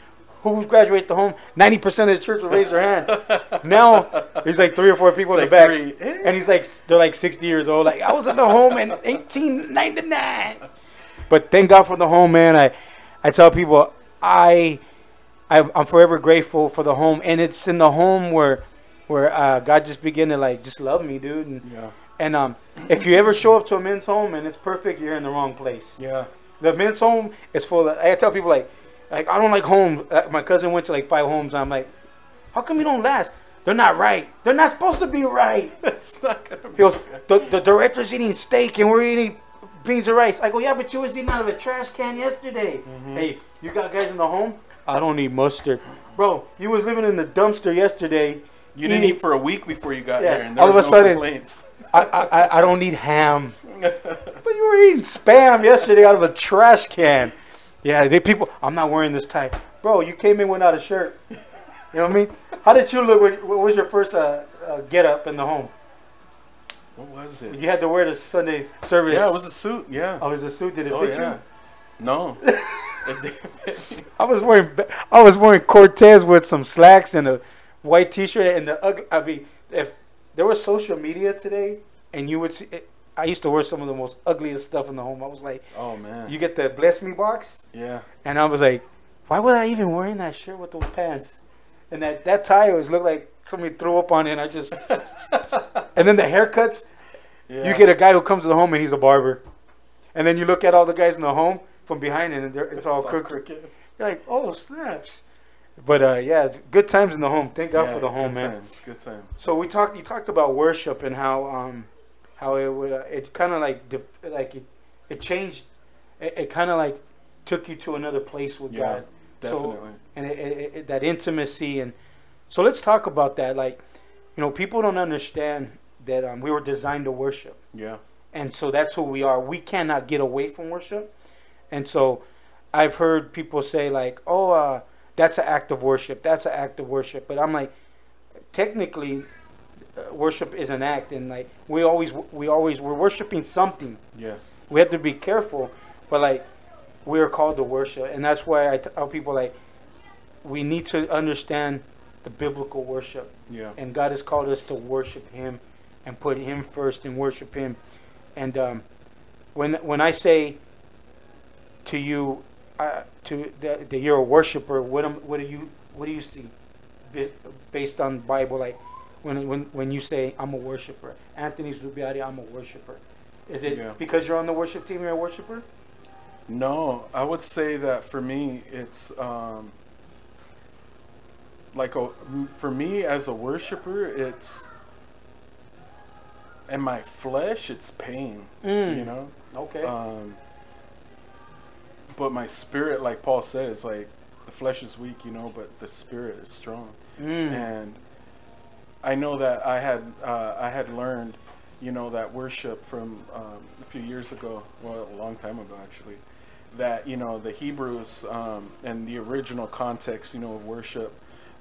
who graduated the home? Ninety percent of the church will raise their hand. now there's like three or four people It's in the back, three. And he's like, they're like sixty years old. Like I was in the home in 1899. But thank God for the home, man. I, I tell people I, I I'm forever grateful for the home, and it's in the home where, where uh, God just began to like just love me, dude. And, Yeah. and um, if you ever show up to a men's home and it's perfect, you're in the wrong place. Yeah. The men's home is full. Of, I tell people like, like I don't like home. Uh, my cousin went to like five homes. And I'm like, how come you don't last? They're not right. They're not supposed to be right. That's not gonna be. He goes, the, the director's eating steak and we're eating beans and rice. I go, yeah, but you was eating out of a trash can yesterday. Hey, you got guys in the home? I don't need mustard. Bro, you was living in the dumpster yesterday. You didn't eat for a week before you got Yeah, here, and there all of a no sudden- complaints. I, I, I- I don't need ham. But you were eating spam yesterday out of a trash can. Yeah, they people. I'm not wearing this tie, bro. You came in without a shirt. You know what I mean? How did you look? What was your first uh, uh, get up in the home? What was it? You had to wear the Sunday service. Yeah, it was a suit. Yeah. Oh, it was a suit. Did it Oh fit yeah. you? No. It didn't fit me. I was wearing I was wearing Cortez with some slacks and a white T-shirt and the ug- I mean, if there was social media today and you would see, I used to wear some of the most ugliest stuff in the home. I was like, oh man. you get the bless me box, yeah. and I was like, why would I even wearing that shirt with those pants? And that that tie always looked like somebody threw up on it. And I just, and then the haircuts. Yeah. You get a guy who comes to the home and he's a barber, and then you look at all the guys in the home from behind and they're, it's all It's crooked. crooked. You're like, oh snaps. But uh, yeah, good times in the home. Thank God Yeah, for the home, good man. Times, good times. So we talked. You talked about worship and how um, how it would, uh, it kind of like def- like it, it changed. It, it kind of like took you to another place with Yeah, God. Definitely. So and it, it, it, that intimacy and so let's talk about that. Like, you know, people don't understand that um, we were designed to worship yeah. and so that's who we are. We cannot get away from worship, and so I've heard people say like, "Oh, uh, that's an act of worship. That's an act of worship," but I'm like, technically, uh, worship is an act, and like we always we always we're worshiping something. Yes. We have to be careful, but like we are called to worship, and that's why I tell people like we need to understand the biblical worship Yeah. and God has called us to worship Him and put Him first and worship Him. And um, when when I say to you, uh, to that, that you're a worshiper, what am, what do you what do you see based on Bible? Like when when when you say I'm a worshiper, Anthony Zubiate, I'm a worshiper. Is it Yeah. because you're on the worship team, you're a worshiper? No, I would say that for me, it's um, like a, for me as a worshiper, it's in my flesh, it's pain. Mm. You know. Okay. Um, but my spirit, like Paul says, like the flesh is weak, you know, but the spirit is strong. Mm. And I know that I had uh, I had learned you know, that worship from um, a few years ago, well, a long time ago actually, that, you know, the Hebrews um, and the original context, you know, of worship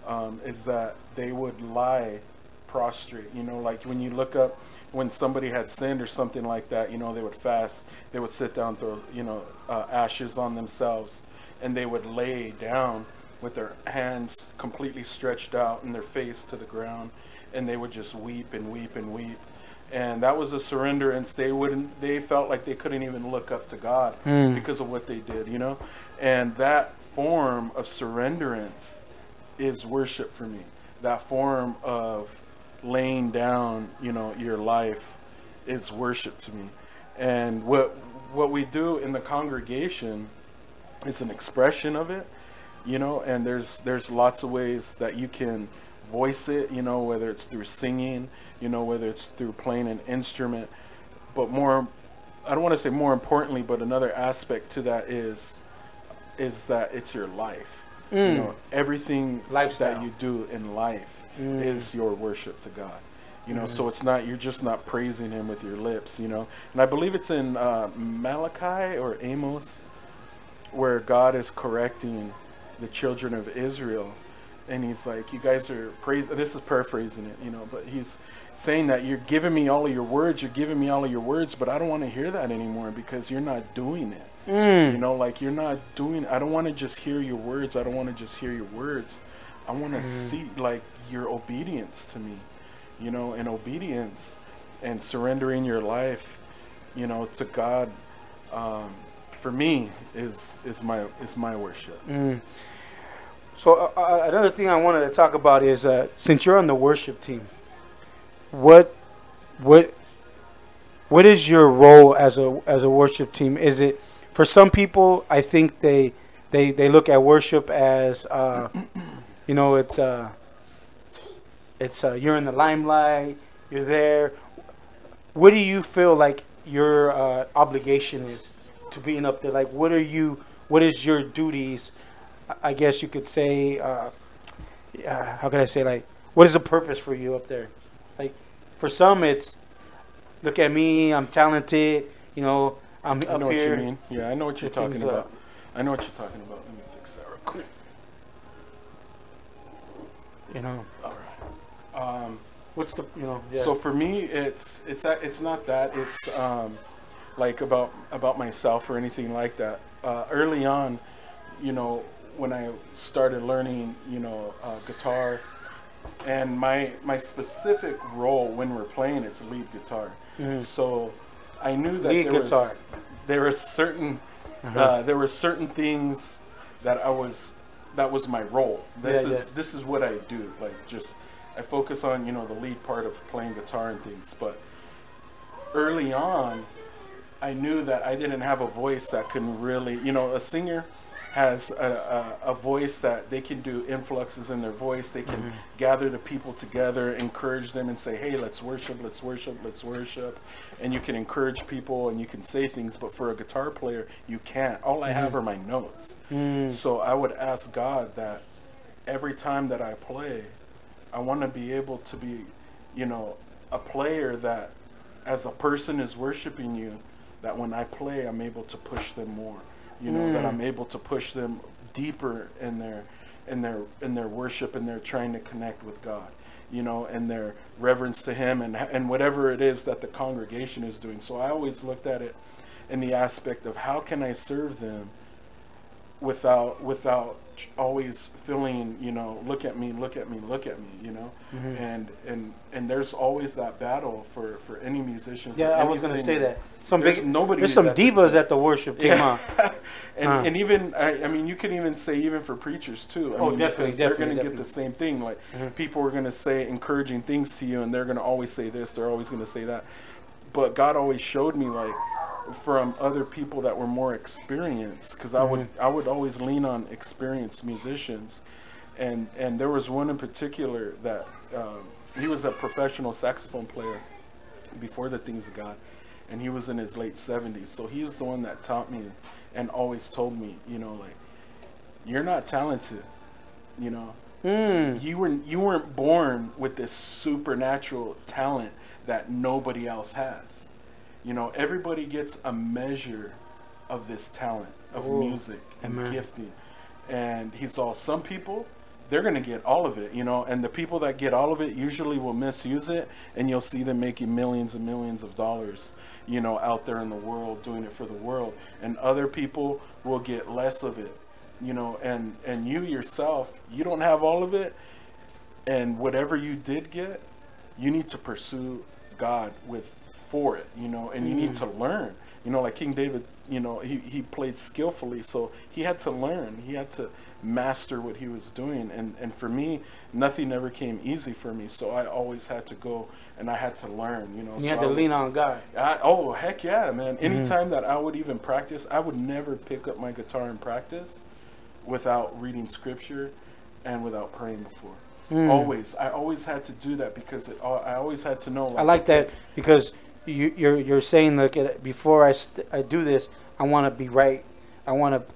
um, is that they would lie prostrate. You know, like when you look up when somebody had sinned or something like that, you know, they would fast. They would sit down, throw, you know, uh, ashes on themselves, and they would lay down with their hands completely stretched out and their face to the ground, and they would just weep and weep and weep. And that was a surrenderance. They wouldn't. They felt like they couldn't even look up to God Mm. because of what they did, you know. And that form of surrenderance is worship for me. That form of laying down, you know, your life is worship to me. And what what we do in the congregation is an expression of it, you know, and there's there's lots of ways that you can voice it, you know, whether it's through singing, you know, whether it's through playing an instrument, but more I don't want to say more importantly, but another aspect to that is is that it's your life. You mm. know, everything Lifestyle. that you do in life mm. is your worship to God. You know, so mm. it's not you're just not praising Him with your lips. You know, and I believe it's in uh, Malachi or Amos where God is correcting the children of Israel, and He's like, "You guys are praise." This is paraphrasing it, you know, but He's saying that you're giving me all of your words, you're giving me all of your words, but I don't want to hear that anymore because you're not doing it. Mm. You know, like you're not doing. I don't want to just hear your words. I don't want to just hear your words. I want to mm. see like your obedience to me. You know, and obedience and surrendering your life, you know, to God. Um, for me, is is my is my worship. Mm. So uh, uh, another thing I wanted to talk about is uh, since you're on the worship team, what what what is your role as a as a worship team? Is it for some people? I think they they they look at worship as uh, you know it's uh, it's uh, you're in the limelight, you're there. What do you feel like your uh, obligation is to being up there? Like, what are you? What is your duties? I- guess you could say, uh, uh, how could I say, like, what is the purpose for you up there? Like, for some, it's look at me, I'm talented, you know, I'm I up know what here. you mean. Yeah, I know what you're talking up. about. I know what you're talking about. Let me fix that real quick. You know, All right. Um, what's the, you know, yeah. So for me, it's it's it's not that it's um, like about about myself or anything like that. Uh, early on, you know, when I started learning, you know, uh, guitar, and my my specific role when we're playing it's lead guitar. So I knew that Mm-hmm. Lead there guitar. was there were certain Uh-huh. uh, there were certain things that I was that was my role. This Yeah, is yeah. this is what I do. Like just I focus on you know the lead part of playing guitar and things. But early on, I knew that I didn't have a voice that can really you know a singer has a, a, a voice that they can do influxes in their voice. They can mm-hmm. gather the people together, encourage them, and say, "Hey, let's worship, let's worship, let's worship." And you can encourage people and you can say things. But for a guitar player, you can't. All I have mm-hmm. are my notes. Mm. So I would ask God that every time that I play, I want to be able to be, you know, a player that, as a person is worshiping you, that when I play, I'm able to push them more. You know, that I'm able to push them deeper in their, in their, in their worship and they're trying to connect with God. You know, and their reverence to Him and and whatever it is that the congregation is doing. So I always looked at it in the aspect of how can I serve them without without always feeling you know look at me look at me look at me you know Mm-hmm. and and and there's always that battle for for any musician yeah, I was gonna say that. Some There's big, nobody There's some divas at the worship team, Yeah. huh? and, and even I, I mean you can even say even for preachers too I Oh, mean, definitely, because they're going to get the same thing like Mhm. people are going to say encouraging things to you and they're going to always say this they're always going to say that but God always showed me like from other people that were more experienced because I would Mm-hmm. I would always lean on experienced musicians and and there was one in particular that um, he was a professional saxophone player before the things of God and he was in his late 70s so he was the one that taught me and always told me you know like you're not talented you know Mm. You were you weren't born with this supernatural talent that nobody else has. You know, everybody gets a measure of this talent of Ooh. music and Amen. gifting. And he's all some people they're going to get all of it, you know, and the people that get all of it usually will misuse it and you'll see them making millions and millions of dollars, you know, out there in the world doing it for the world. And other people will get less of it, you know, and and you yourself, you don't have all of it and whatever you did get, you need to pursue God with for it, you know, and you need mm. to learn. You know, like King David, you know, he, he played skillfully, so he had to learn. He had to master what he was doing. And, and for me, nothing ever came easy for me. So I always had to go and I had to learn, you know. You so had to would- lean on God. I, oh heck yeah, man! Mm-hmm. Anytime that I would even practice, I would never pick up my guitar and practice without reading scripture and without praying before. Mm. Always, I always had to do that because it, I always had to know. I like that because you, you're you're saying look before I st- I do this, I want to be right. I want to,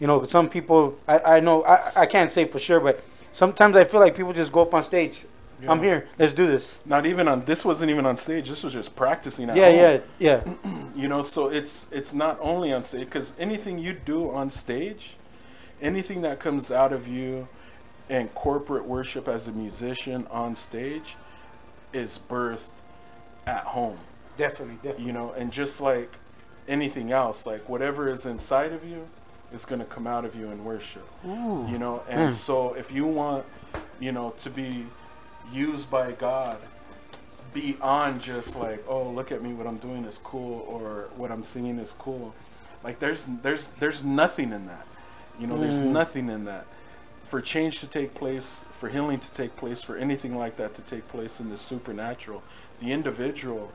you know, some people I I know I I can't say for sure, but sometimes I feel like people just go up on stage. I'm here. Let's do this. Not even on. This wasn't even on stage. This was just practicing at Yeah, home. yeah, yeah. you know so it's it's not only on stage because anything you do on stage anything that comes out of you and corporate worship as a musician on stage is birthed at home Definitely, definitely. you know and just like anything else like whatever is inside of you is going to come out of you in worship you know and Mm. so if you want you know to be used by god beyond just like oh look at me what i'm doing is cool or what i'm singing is cool like there's there's there's nothing in that you know there's Mm. nothing in that for change to take place for healing to take place for anything like that to take place in the supernatural the individual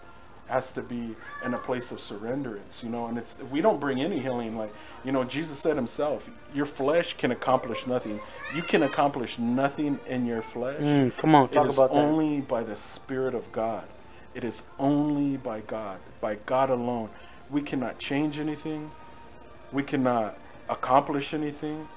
has to be in a place of surrenderance you know and it's we don't bring any healing like you know jesus said himself your flesh can accomplish nothing you can accomplish nothing in your flesh Mm, come on, talk is about that. only by the Spirit of God. It is only by God, by God alone. We cannot change anything. We cannot accomplish anything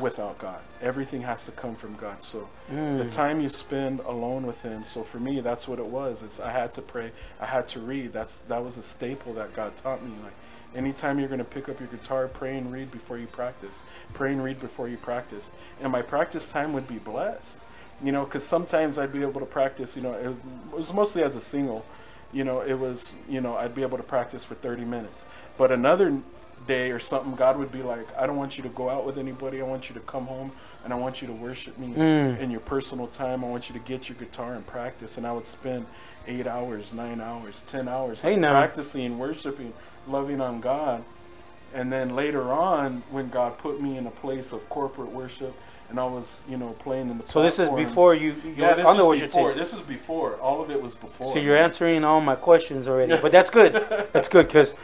without God. Everything has to come from God. So Mm. the time you spend alone with Him. So for me, that's what it was. It's I had to pray. I had to read. That's that was a staple that God taught me. Like anytime you're going to pick up your guitar, pray and read before you practice. Pray and read before you practice. And my practice time would be blessed. You know, because sometimes I'd be able to practice. You know, it was, it was mostly as a single. You know, it was you know I'd be able to practice for 30 minutes. But another day or something, God would be like, I don't want you to go out with anybody. I want you to come home and I want you to worship me Mm. in your personal time. I want you to get your guitar and practice. And I would spend eight hours, nine hours, ten hours Hey, now. practicing, worshiping, loving on God. And then later on, when God put me in a place of corporate worship, and I was, you know, playing in the So this is before you, you yeah, this the before. This is before. All of it was before. So you're answering all my questions already, but that's good. That's good because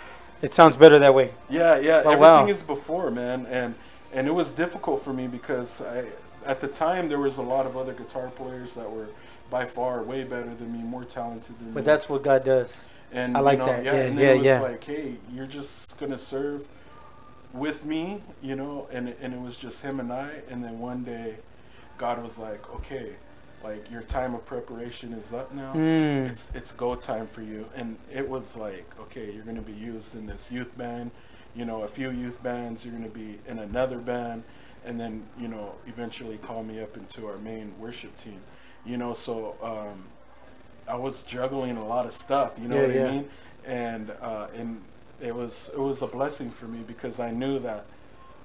it sounds better that way. Yeah, yeah. Oh, everything wow. is before, man, and and it was difficult for me because I, at the time, there was a lot of other guitar players that were by far way better than me, more talented than me. But that's what God does. and I like you know, that. Yeah, Yeah, and then yeah, it was yeah. like, hey, you're just gonna serve with me, you know, and and it was just him and I, and then one day, God was like, okay, like your time of preparation is up now. Mm. It's it's go time for you, and it was like, okay, you're gonna be used in this youth band, you know, a few youth bands. You're gonna be in another band, and then you know, eventually call me up into our main worship team, you know. So um, I was juggling a lot of stuff, you know Yeah, what yeah. I mean, and uh, and it was it was a blessing for me because I knew that.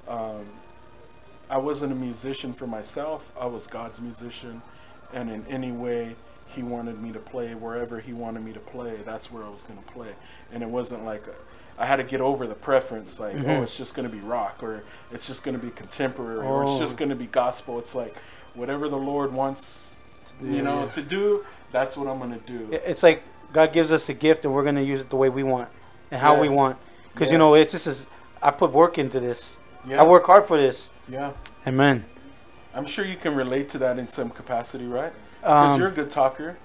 Um, I wasn't a musician for myself. I was God's musician, and in any way He wanted me to play, wherever He wanted me to play, that's where I was going to play. And it wasn't like a, I had to get over the preference, like Mhm. oh, it's just going to be rock, or it's just going to be contemporary, or it's Oh. just going to be gospel. It's like whatever the Lord wants, you know, yeah. to do. That's what I'm going to do. It's like God gives us a gift and we're going to use it the way we want and how we want. Because, you know, Yes. it's just as I put work into this. Yeah, I work hard for this. Yeah, Amen. I'm sure you can relate to that in some capacity, right? Because Um, you're a good talker.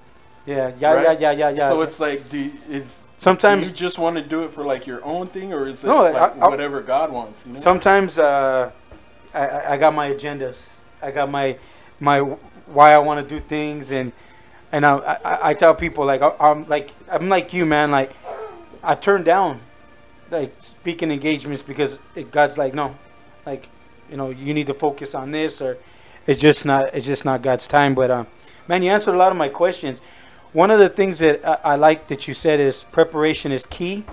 yeah, yeah, right? yeah, yeah, yeah, yeah. So it's like, do is sometimes, do you just want to do it for like your own thing, or is it No, like I- whatever God wants? You know? sometimes uh, I- I, I got my agendas. I got my my why I want to do things, and and I, I, I tell people like I- I'm like I'm like you, man. Like I turned down like speaking engagements because it, God's like no, like you know you need to focus on this or it's just not it's just not God's time. But um, man, you answered a lot of my questions. One of the things that I, I like that you said is preparation is key.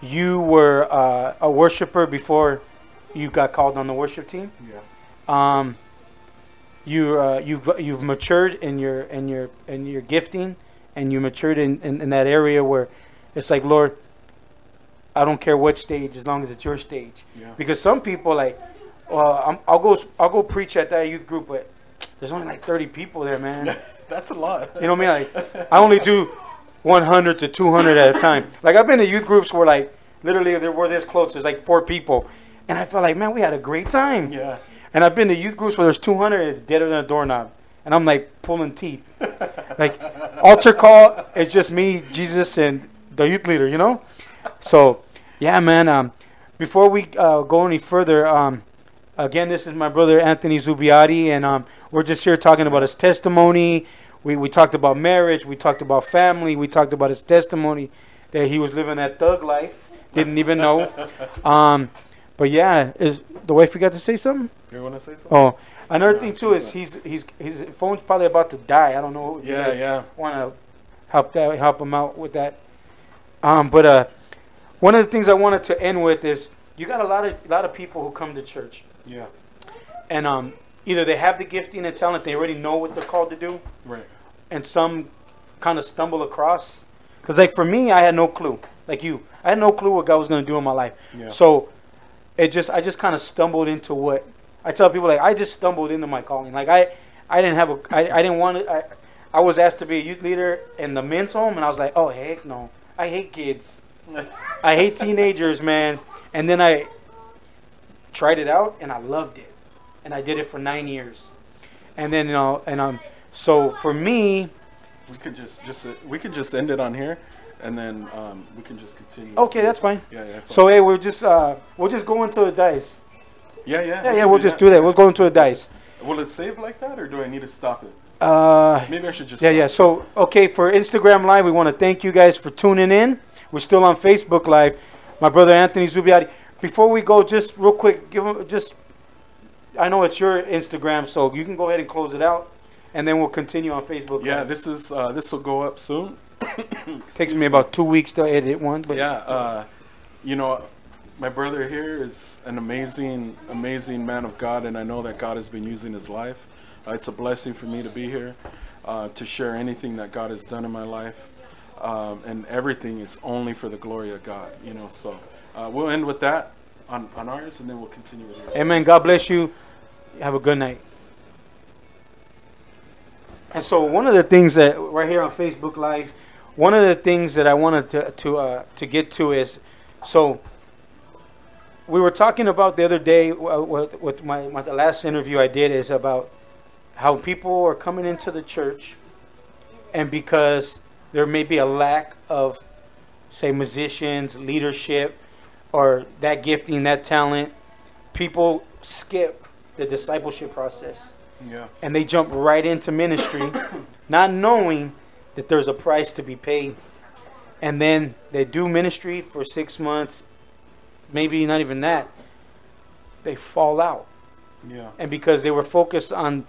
You were uh, a worshiper before you got called on the worship team. Yeah. Um, you uh, you've you've matured in your in your in your gifting, and you matured in, in, in that area where it's like Lord, I don't care what stage as long as it's your stage. Yeah. Because some people like, well, I'm, I'll go I'll go preach at that youth group, but there's only like 30 people there, man. That's a lot. You know what I mean? Like, I only do 100 to 200 at a time. Like, I've been to youth groups where, like, literally, they were this close. There's like four people, and I felt like, man, we had a great time. Yeah. And I've been to youth groups where there's 200 and it's deader than a doorknob, and I'm like pulling teeth. like, altar call, it's just me, Jesus, and the youth leader. You know? So, yeah, man. Um, before we uh, go any further, um, again, this is my brother Anthony Zubiate, and um, we're just here talking about his testimony. We, we talked about marriage, we talked about family, we talked about his testimony that he was living that thug life, didn't even know. Um, but yeah, is the wife forgot to say something? You want to say something? Oh, another No, thing too is he's he's his phone's probably about to die. I don't know. if you Yeah, yeah. Want to help that help him out with that? Um, but uh, one of the things I wanted to end with is you got a lot of lot of people who come to church Yeah. and um, either they have the gifting and talent, they already know what they're called to do, Right. and some kind of stumble across. Because like for me, I had no clue. Like you, I had no clue what God was going to do in my life. Yeah. So it just I just kind of stumbled into what I tell people like I just stumbled into my calling. Like I I didn't have a I, I didn't want to I I was asked to be a youth leader in the men's home and I was like oh heck no I hate kids I hate teenagers man and then I tried it out and I loved it and I did it for nine years and then you know and um so for me We could just just uh, we could just end it on here, and then um, we can just continue. okay that's fine Yeah, yeah. that's so hey we're just uh we'll just go into the dice yeah, yeah. yeah yeah we'll just do that we'll go into the dice Will it save like that, or do I need to stop it? uh Maybe I should just. Yeah, yeah. it. So, okay, for Instagram Live, we want to thank you guys for tuning in. We're still on Facebook Live. My brother Anthony Zubiate. Before we go, just real quick, give him just. I know it's your Instagram, so you can go ahead and close it out, and then we'll continue on Facebook. Yeah, Live. this is uh, this will go up soon. takes me about two weeks to edit one, but yeah, uh, you know, my brother here is an amazing, amazing man of God, and I know that God has been using his life. Uh, it's a blessing for me to be here, uh, to share anything that God has done in my life, um, and everything is only for the glory of God. You know, so uh, we'll end with that on, on ours, and then we'll continue with yours. Amen. God bless you. Have a good night. And so, one of the things that right here on Facebook Live, one of the things that I wanted to to uh, to get to is, so we were talking about the other day uh, with, with my, my the last interview I did is about how people are coming into the church, and because there may be a lack of, say, musicians, leadership, or that gifting, that talent, people skip the discipleship process Yeah, and they jump right into ministry, not knowing that there's a price to be paid. And then they do ministry for six months, maybe not even that. They fall out, yeah, and because they were focused on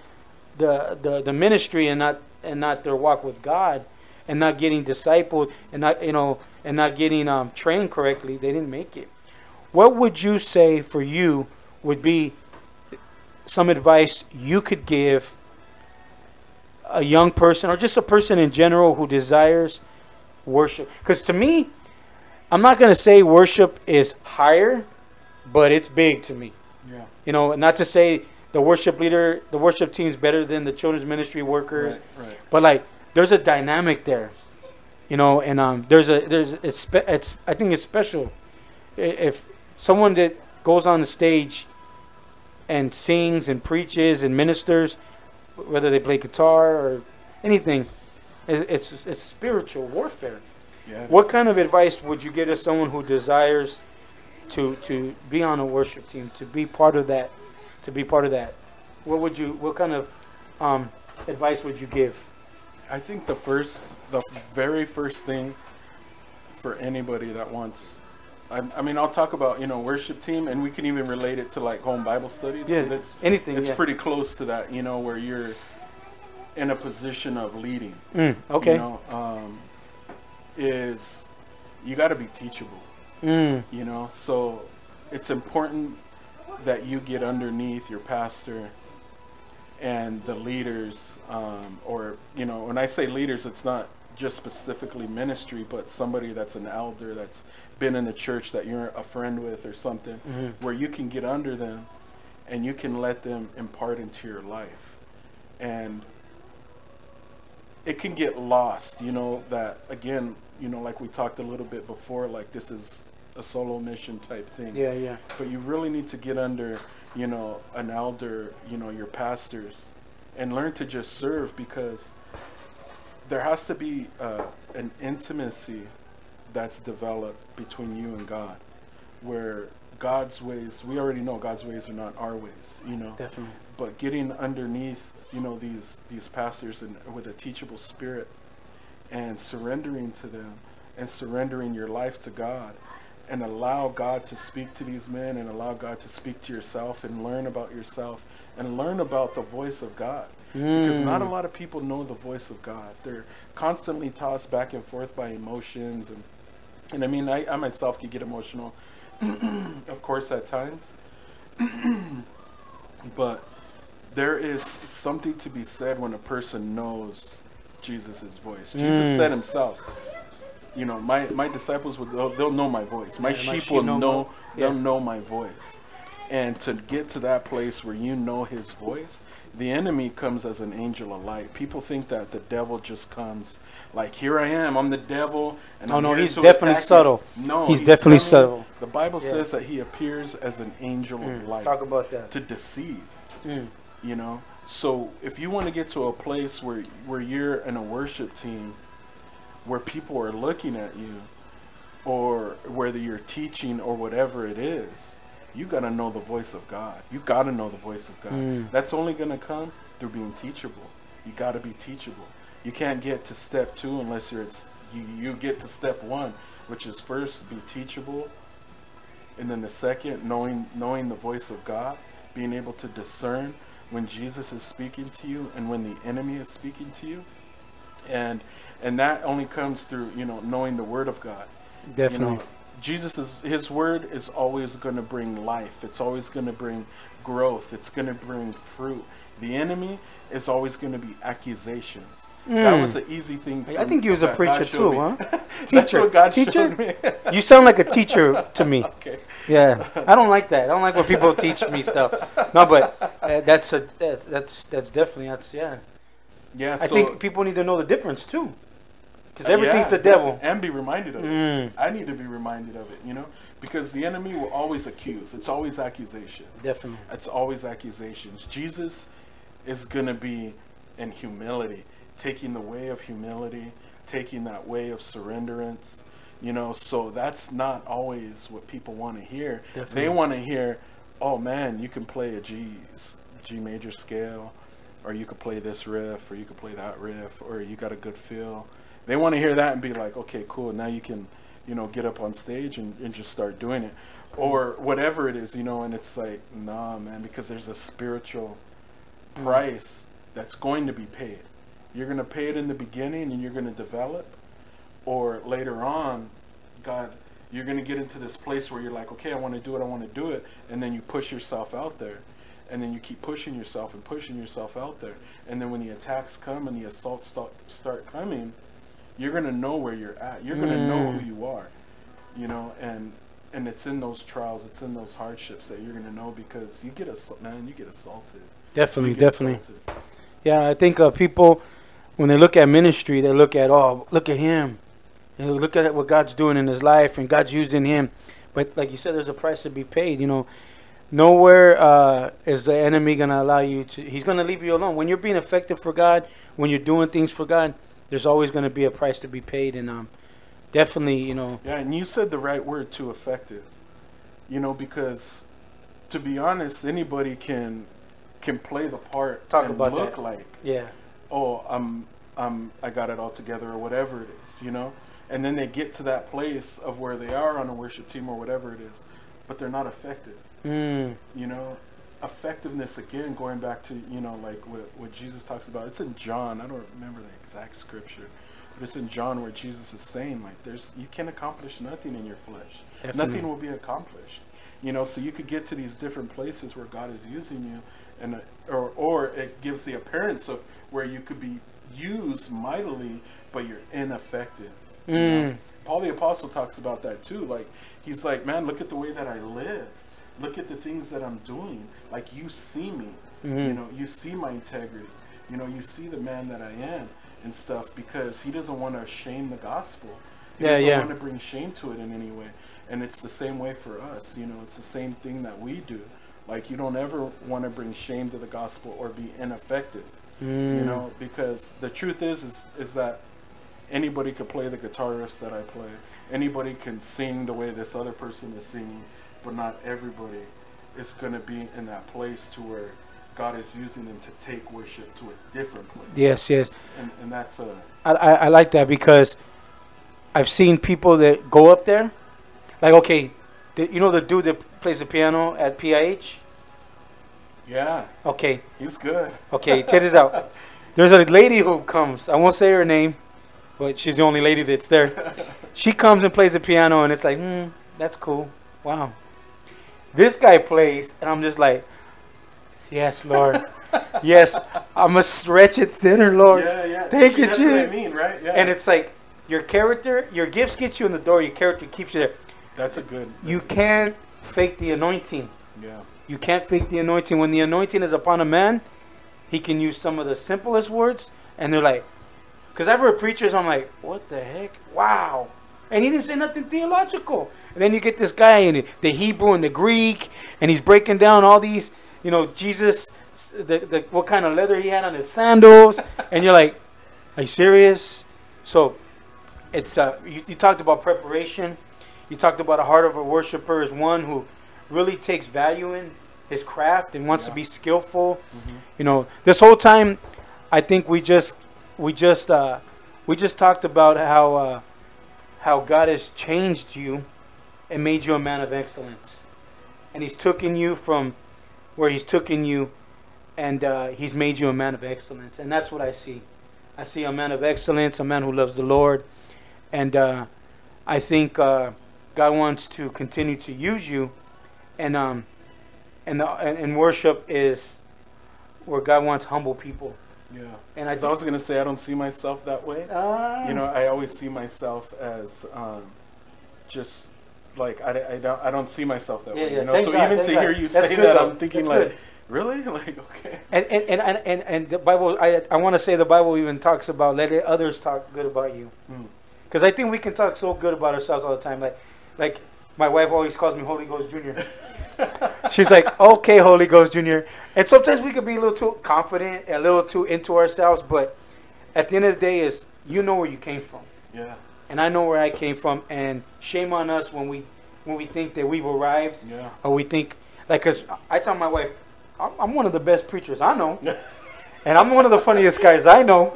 the the, the ministry and not and not their walk with God, and not getting discipled and not you know and not getting um, trained correctly, they didn't make it. What would you say for you would be some advice you could give a young person or just a person in general who desires worship? Because to me, I'm not going to say worship is higher, but it's big to me. yeah. You know, not to say the worship leader, the worship team is better than the children's ministry workers, Right, right. but like there's a dynamic there, you know, and um, there's a there's it's spe- it's I think it's special if someone that goes on the stage and sings and preaches and ministers, whether they play guitar or anything, it's it's spiritual warfare. Yeah. What kind of advice would you give to someone who desires to to be on a worship team, to be part of that, to be part of that? what would you? What kind of um, advice would you give? I think the first, the very first thing for anybody that wants, I, I mean, I'll talk about you know worship team, and we can even relate it to like home Bible studies. Yeah, it's anything, It's yeah. pretty close to that, you know, where you're in a position of leading. Mm, okay. You know, um, is you got to be teachable. Mm, You know, so it's important that you get underneath your pastor and the leaders, um, or you know, when I say leaders, it's not just specifically ministry, but somebody that's an elder that's been in the church that you're a friend with or something, mm-hmm. where you can get under them and you can let them impart into your life, and it can get lost. You know that again. You know, like we talked a little bit before, like this is a solo mission type thing yeah, yeah. but you really need to get under you know an elder you know your pastors and learn to just serve because there has to be uh, an intimacy that's developed between you and god where god's ways we already know god's ways are not our ways you know Definitely. but getting underneath you know these these pastors and with a teachable spirit and surrendering to them and surrendering your life to God and allow God to speak to these men and allow God to speak to yourself and learn about yourself and learn about the voice of God. Because not a lot of people know the voice of God. They're constantly tossed back and forth by emotions and and I mean I, I myself could get emotional of course at times. but there is something to be said when a person knows Jesus' voice. Jesus Mm. said himself, you know, my, my disciples will they'll, they'll know my voice. My Yeah, my sheep sheep will know know, my- they'll know my voice. And to get to that place where you know his voice, the enemy comes as an angel of light. People think that the devil just comes like, here I am, I'm the devil. And Oh, I'm no, here he's to definitely attack you." subtle. No, He's definitely telling- subtle. The Bible Yeah. says that he appears as an angel of light Talk about that. to deceive Mm. you know so if you want to get to a place where where you're in a worship team where people are looking at you or whether you're teaching or whatever it is you got to know the voice of god. You got to know the voice of god. Mm. that's only going to come through being teachable. You got to be teachable. You can't get to step two unless you're it's, you, you get to step one which is first be teachable. And then the second knowing knowing the voice of god being able to discern when jesus is speaking to you and when the enemy is speaking to you. And and that only comes through you know knowing the word of god. Definitely. you know jesus is his word is always going to bring life it's always going to bring growth it's going to bring fruit the enemy is always going to be accusations that was an easy thing I think he was a preacher too, me. huh? Teacher. Teacher? me. You sound like a teacher to me. okay. Yeah, I don't like that. I don't like when people teach me stuff. No, but uh, that's a that, that's that's definitely that's yeah. Yeah, I so think people need to know the difference too, because everything's Yeah, the devil. and be reminded of it. Mm. I need to be reminded of it, you know, because the enemy will always accuse. It's always accusation. Definitely. It's always accusations. Jesus is going to be in humility, taking the way of humility, taking that way of surrenderance. You know, so that's not always what people want to hear. Definitely. They want to hear, "Oh man, you can play a G's, G major scale, or you could play this riff, or you could play that riff, or you got a good feel." They want to hear that and be like, "Okay, cool. Now you can, you know, get up on stage and, and just start doing it." Or whatever it is, you know, and it's like, nah, man, because there's a spiritual price that's going to be paid. You're going to pay it in the beginning and you're going to develop, or later on, God, you're going to get into this place where you're like, okay, I want to do it, I want to do it, and then you push yourself out there, and then you keep pushing yourself and pushing yourself out there, and then when the attacks come and the assaults start, start coming, you're going to know where you're at. You're going to know who you are, you know, and and it's in those trials, it's in those hardships that you're going to know because you get ass- man, you get assaulted. Definitely, get definitely. assaulted. Yeah, I think uh, people when they look at ministry, they look at oh, look at him, and look at what God's doing in his life, and God's using him. But like you said, there's a price to be paid. You know, nowhere uh, is the enemy gonna allow you to. He's gonna leave you alone when you're being effective for God. When you're doing things for God, there's always gonna be a price to be paid, and um, definitely, you know, Yeah, and you said the right word too, effective. You know, because to be honest, anybody can can play the part Talk and about look that. like Yeah. oh i'm i'm i got it all together or whatever it is you know and then they get to that place of where they are on a worship team or whatever it is but they're not effective Mm. you know effectiveness again going back to you know like what, what jesus talks about it's in john i don't remember the exact scripture but it's in john where jesus is saying like there's you can accomplish nothing in your flesh Definitely. nothing will be accomplished you know so you could get to these different places where god is using you and uh, or or it gives the appearance of where you could be used mightily but you're ineffective you know? Mm. Paul the Apostle talks about that too. Like he's like, man, look at the way that I live. Look at the things that I'm doing. Like you see me. You Mhm. know, you see my integrity. You know, you see the man that I am and stuff because he doesn't want to shame the gospel. He Yeah, doesn't yeah. want to bring shame to it in any way. And it's the same way for us. You know, it's the same thing that we do. Like you don't ever want to bring shame to the gospel or be ineffective. Mm. You know, because the truth is is is that anybody could play the guitarist that I play. Anybody can sing the way this other person is singing, but not everybody is going to be in that place to where God is using them to take worship to a different place. Yes, yes. And, and that's a I, I, I like that because I've seen people that go up there, like okay, the, you know the dude that plays the piano at PIH. yeah, Okay, he's good. okay, check this out. There's a lady who comes. I won't say her name, but she's the only lady that's there. She comes and plays the piano, and it's like, hmm, that's cool. Wow. This guy plays, and I'm just like, yes, Lord. yes, I'm a wretched sinner, Lord. yeah, yeah. Thank See, you, That's what I mean, right? Yeah. And it's like your character, your gifts get you in the door. Your character keeps you there. that's a good. You that's a- can't fake the anointing. Yeah. You can't fake the anointing. When the anointing is upon a man, he can use some of the simplest words, and they're like, because I've heard preachers, I'm like, what the heck? Wow. And he didn't say nothing theological. And then you get this guy in the- Hebrew and the Greek, and he's breaking down all these, you know, Jesus, the, the what kind of leather he had on his sandals, and you're like, are you serious? So, it's uh, you, you talked about preparation. You talked about a heart of a worshiper is one who really takes value in his craft and wants to be skillful. Mhm. You know, this whole time, I think we just we just uh, we just talked about how uh, how God has changed you and made you a man of excellence, and He's taken you from where He's taken you, and uh, He's made you a man of excellence, and that's what I see. I see a man of excellence, a man who loves the Lord, and uh, I think uh, God wants to continue to use you, and um, and, the, and and worship is where God wants humble people. Yeah. And I, was also gonna say, I don't see myself that way. Ah. you know i always see myself as um, just like I, I don't I don't see myself that Yeah, way. You know, so God, even to God. hear you That's say that, though. I'm thinking That's like, good. really, like okay, And and, and, and, and the Bible, I, I want to say the Bible even talks about let others talk good about you. Mm. Because I think we can talk so good about ourselves all the time. Like, like my wife always calls me Holy Ghost Junior. She's like, okay, Holy Ghost Junior. And sometimes we can be a little too confident, a little too into ourselves. But at the end of the day, is you know where you came from, yeah, and I know where I came from. And shame on us when we when we think that we've arrived yeah, or we think like because i tell my wife I'm, I'm one of the best preachers i know and i'm one of the funniest guys i know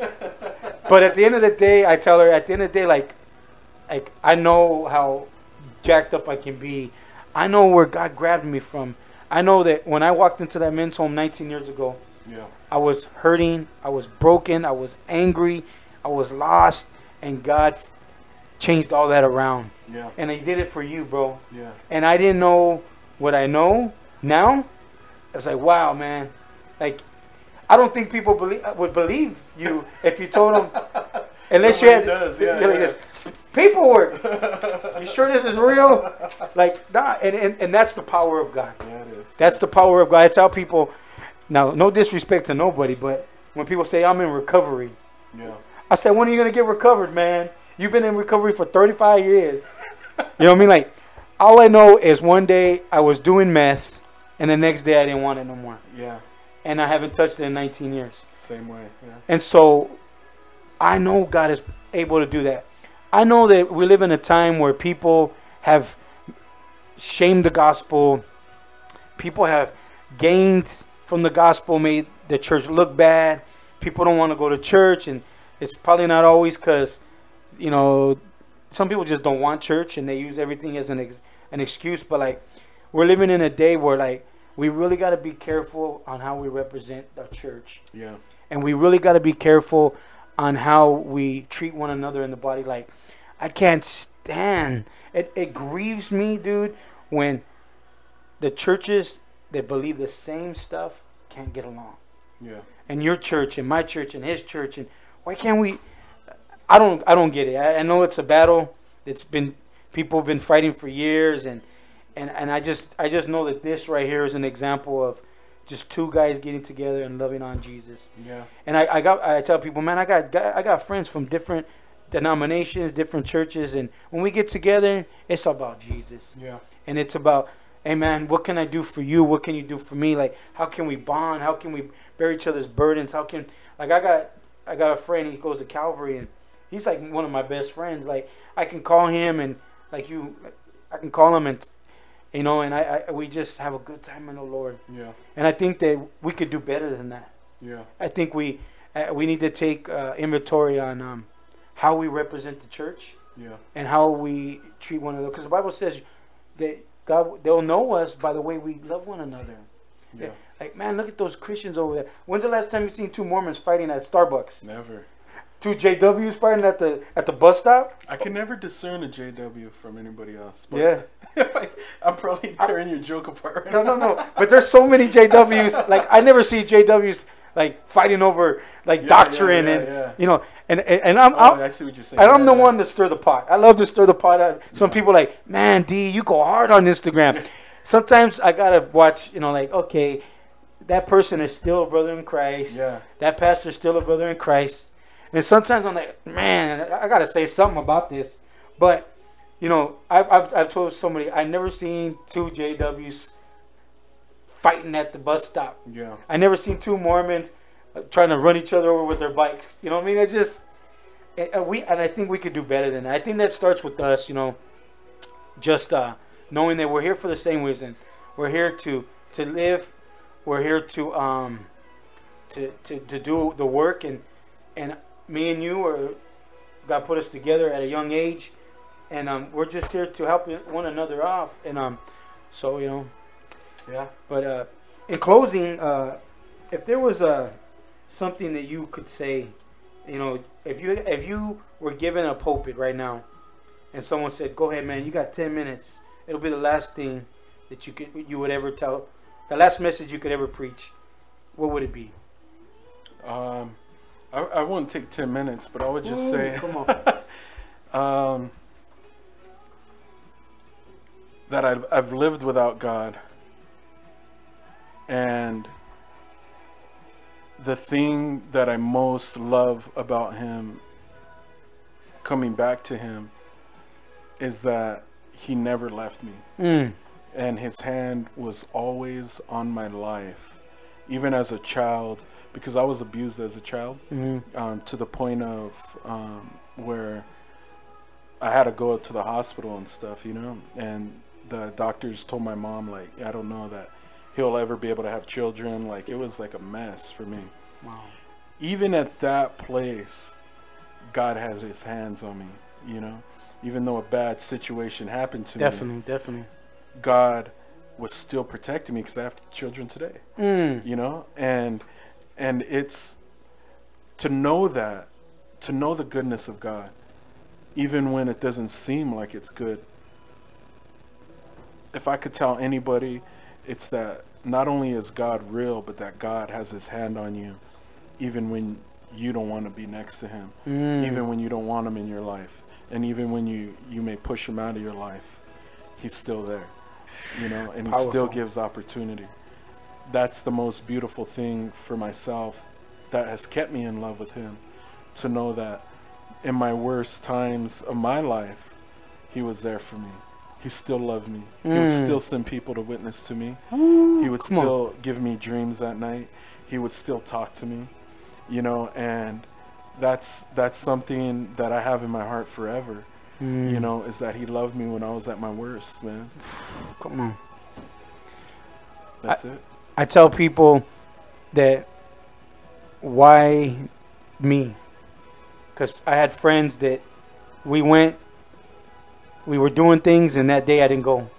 but at the end of the day i tell her at the end of the day like like i know how jacked up i can be. I know where god grabbed me from. I know that when i walked into that men's home 19 years ago yeah, i was hurting i was broken i was angry i was lost and god changed all that around. Yeah, and he did it for you bro. Yeah, and I didn't know what I know now. I was like, wow, man. Like, I don't think people believe would believe you if you told them, unless you Nobody had does, yeah, you're like yeah. Paperwork. you sure this is real? Like, nah. And, and and that's the power of God. yeah, it is. That's the power of God. I tell people, now, no disrespect to nobody, but when people say I'm in recovery, yeah, I said, when are you gonna get recovered, man? You've been in recovery for 35 years. You know what I mean? Like, all I know is one day I was doing meth, and the next day I didn't want it no more, yeah, and I haven't touched it in 19 years. same way. Yeah, And so, I know God is able to do that. I know that we live in a time where people have shamed the gospel. People have gained from the gospel made the church look bad. People don't want to go to church, and it's probably not always because, you know, some people just don't want church and they use everything as an ex- an excuse. But like, we're living in a day where like we really got to be careful on how we represent the church, Yeah. and we really got to be careful on how we treat one another in the body. Like, I can't stand it. It grieves me, dude, when the churches that believe the same stuff can't get along. Yeah. And your church and my church and his church and why can't we? I don't. I don't get it. I, I know it's a battle. It's been people have been fighting for years, and and and I just I just know that this right here is an example of just two guys getting together and loving on Jesus. Yeah. And I, I got I tell people, man, I got I got friends from different denominations, different churches, and when we get together, it's about Jesus. Yeah. and it's about hey man what can i do for you? What can you do for me? Like how can we bond? How can we bear each other's burdens? How can like i got i got a friend he goes to calvary and he's like one of my best friends. Like i can call him and like you i can call him and you know and i, I we just have a good time in the lord. Yeah. and i think that we could do better than that. Yeah. i think we uh, we need to take uh, inventory on um, how we represent the church Yeah. and how we treat one another. Because the Bible says that God, they'll know us by the way we love one another. Yeah. Like, man, look at those Christians over there. When's the last time you've seen two Mormons fighting at Starbucks? Never. Two JWs fighting at the at the bus stop? I can never discern a JW from anybody else. But Yeah. if I, I'm probably tearing your joke apart. Right No, no, no. But there's so many JWs. Like, I never see JWs like fighting over like Yeah, doctrine yeah, yeah, and you know. And and, and I'm, Oh, I'm I see what you're saying. And I'm the one to stir the pot. I love to stir the pot. Out. Some people like, man, D, you go hard on Instagram. Sometimes I gotta watch, you know, like, okay, that person is still a brother in Christ. Yeah. That pastor's still a brother in Christ. And sometimes I'm like, man, I I gotta say something about this. But, you know, I've, I've, I've told somebody, I never seen two JWs fighting at the bus stop. Yeah. I never seen two Mormons uh, trying to run each other over with their bikes. You know what I mean? It just it, uh, we and I think we could do better than that. I think that starts with us. You know, just uh, knowing that we're here for the same reason. We're here to to live. We're here to um to to, to do the work and and me and you are God put us together at a young age, and um, we're just here to help one another off. And um, so you know, Yeah. but uh, in closing, uh, if there was uh, something that you could say, you know, if you if you were given a pulpit right now, and someone said, "Go ahead, man, you got ten minutes. It'll be the last thing that you could you would ever tell, the last message you could ever preach." What would it be? Um, I, I won't take 10 minutes, but I would just Ooh, say come on. um, that I've, I've lived without God. And the thing that I most love about Him, coming back to Him, is that He never left me. Mm. And His hand was always on my life, even as a child, because I was abused as a child Mm. um, to the point of um, where I had to go to the hospital and stuff, you know. And the doctors told my mom, like, I don't know that he'll ever be able to have children. Like, it was like a mess for me. Wow. Even at that place, God has his hands on me, you know. Even though a bad situation happened to me, Definitely, definitely. God was still protecting me because I have children today Mm. you know and and it's to know that to know the goodness of god even when it doesn't seem like it's good if i could tell anybody it's that not only is god real but that god has his hand on you even when you don't want to be next to him. Mm. even when you don't want him in your life. And even when you you may push him out of your life he's still there you know and he still gives opportunity. That's the most beautiful thing for myself that has kept me in love with him to know that in my worst times of my life he was there for me he still loved me he would Mm. still send people to witness to me he would come on. still give me dreams that night he would still talk to me you know and that's that's something that i have in my heart forever Mm. you know is that he loved me when i was at my worst man Come on. that's it I tell people that why me? Because I had friends that we went, we were doing things, and that day I didn't go.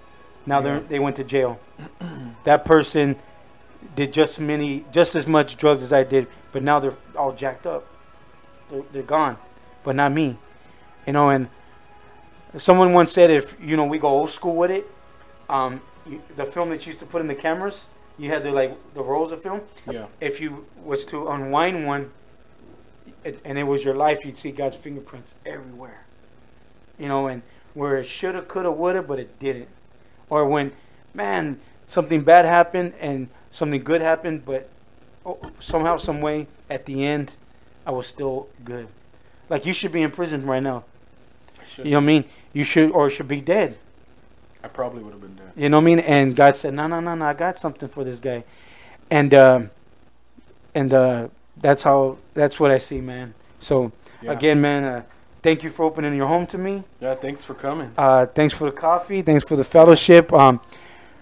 Now Yeah. they went to jail. that person did just many, just as much drugs as I did, but now they're all jacked up. They're, they're gone, but not me. You know, and someone once said if you know we go old school with it, um, you, the film that you used to put in the cameras, you had the like the rolls of film. Yeah. If you was to unwind one, it, and it was your life, you'd see God's fingerprints everywhere. You know, and where it shoulda, coulda, woulda, but it didn't. Or when, man, something bad happened and something good happened, but oh, somehow, some way, at the end, I was still good. Like you should be in prison right now. You know what I mean? You should, or should be dead. I probably would have been dead. You know what I mean? And God said, "No, no, no, no. I got something for this guy," and um, and uh, that's how that's what I see, man. So Yeah. again, man, uh, thank you for opening your home to me. Yeah. Thanks for coming. Uh, thanks for the coffee. Thanks for the fellowship. Um,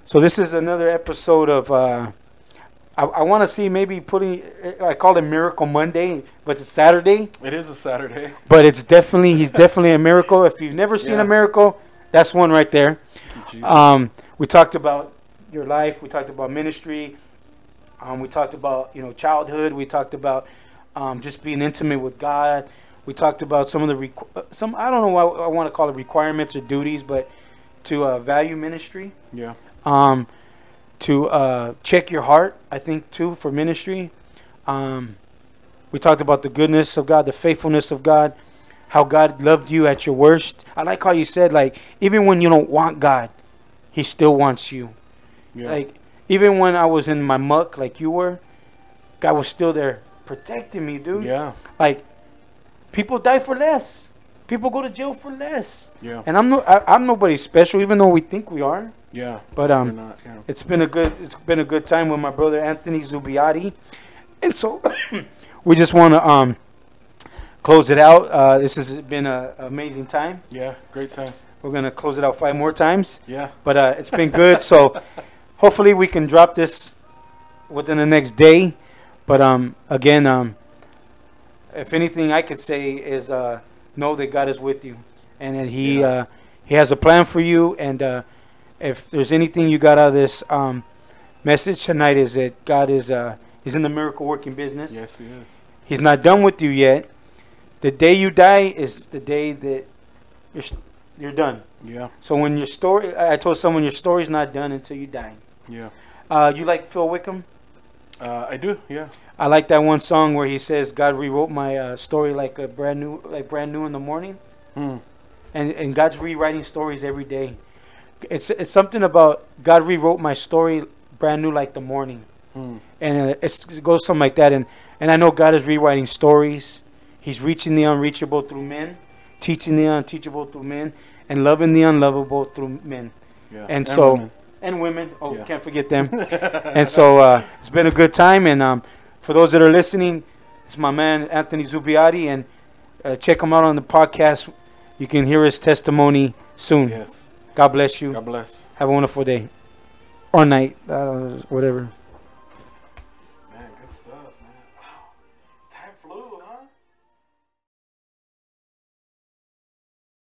so this is another episode of. Uh, I, I want to see maybe putting. I call it Miracle Monday, but it's Saturday. It is a Saturday. But it's definitely he's definitely a miracle. If you've never seen Yeah. a miracle, that's one right there. Um, we talked about your life. We talked about ministry. Um, we talked about you know childhood. We talked about um, just being intimate with God. We talked about some of the requ- uh, some I don't know what I want to call it requirements or duties, but to uh, value ministry. yeah. Um, to uh, check your heart, I think too for ministry. Um, we talked about the goodness of God, the faithfulness of God, how God loved you at your worst. I like how you said like even when you don't want God, He still wants you. Yeah. Like even when I was in my muck, like you were, God was still there protecting me, dude. yeah. Like people die for less. People go to jail for less. Yeah. And I'm no, I, I'm nobody special, even though we think we are. Yeah. But um, not. Yeah. it's been a good it's been a good time with my brother Anthony Zubiate, and so we just want to um close it out. Uh, this has been an amazing time. Yeah. Great time. We're gonna close it out five more times, Yeah. but uh, it's been good. so hopefully we can drop this within the next day. But um again um if anything I could say is uh know that God is with you and that He Yeah. uh, He has a plan for you and uh, if there's anything you got out of this um, message tonight is that God is uh, is in the miracle working business. Yes, he is. He's not done with you yet. The day you die is the day that you're you're done. Yeah. So when your story, I I told someone your story's not done until you die. Yeah. Uh, you like Phil Wickham? Uh, I do. Yeah. I like that one song where he says God rewrote my uh, story like a brand new, like brand new in the morning. Hmm. and and God's rewriting stories every day. It's it's something about God rewrote my story brand new like the morning, Hmm. and uh, it's, it goes something like that. And and I know God is rewriting stories. He's reaching the unreachable through men, teaching the unteachable through men, and loving the unlovable through men Yeah. And so- women. and women. Oh, Yeah. can't forget them. and so uh, it's been a good time. And um, for those that are listening, it's my man Anthony Zubiate, and uh, check him out on the podcast. You can hear his testimony soon. yes. God bless you. God bless. Have a wonderful day or night, uh, whatever.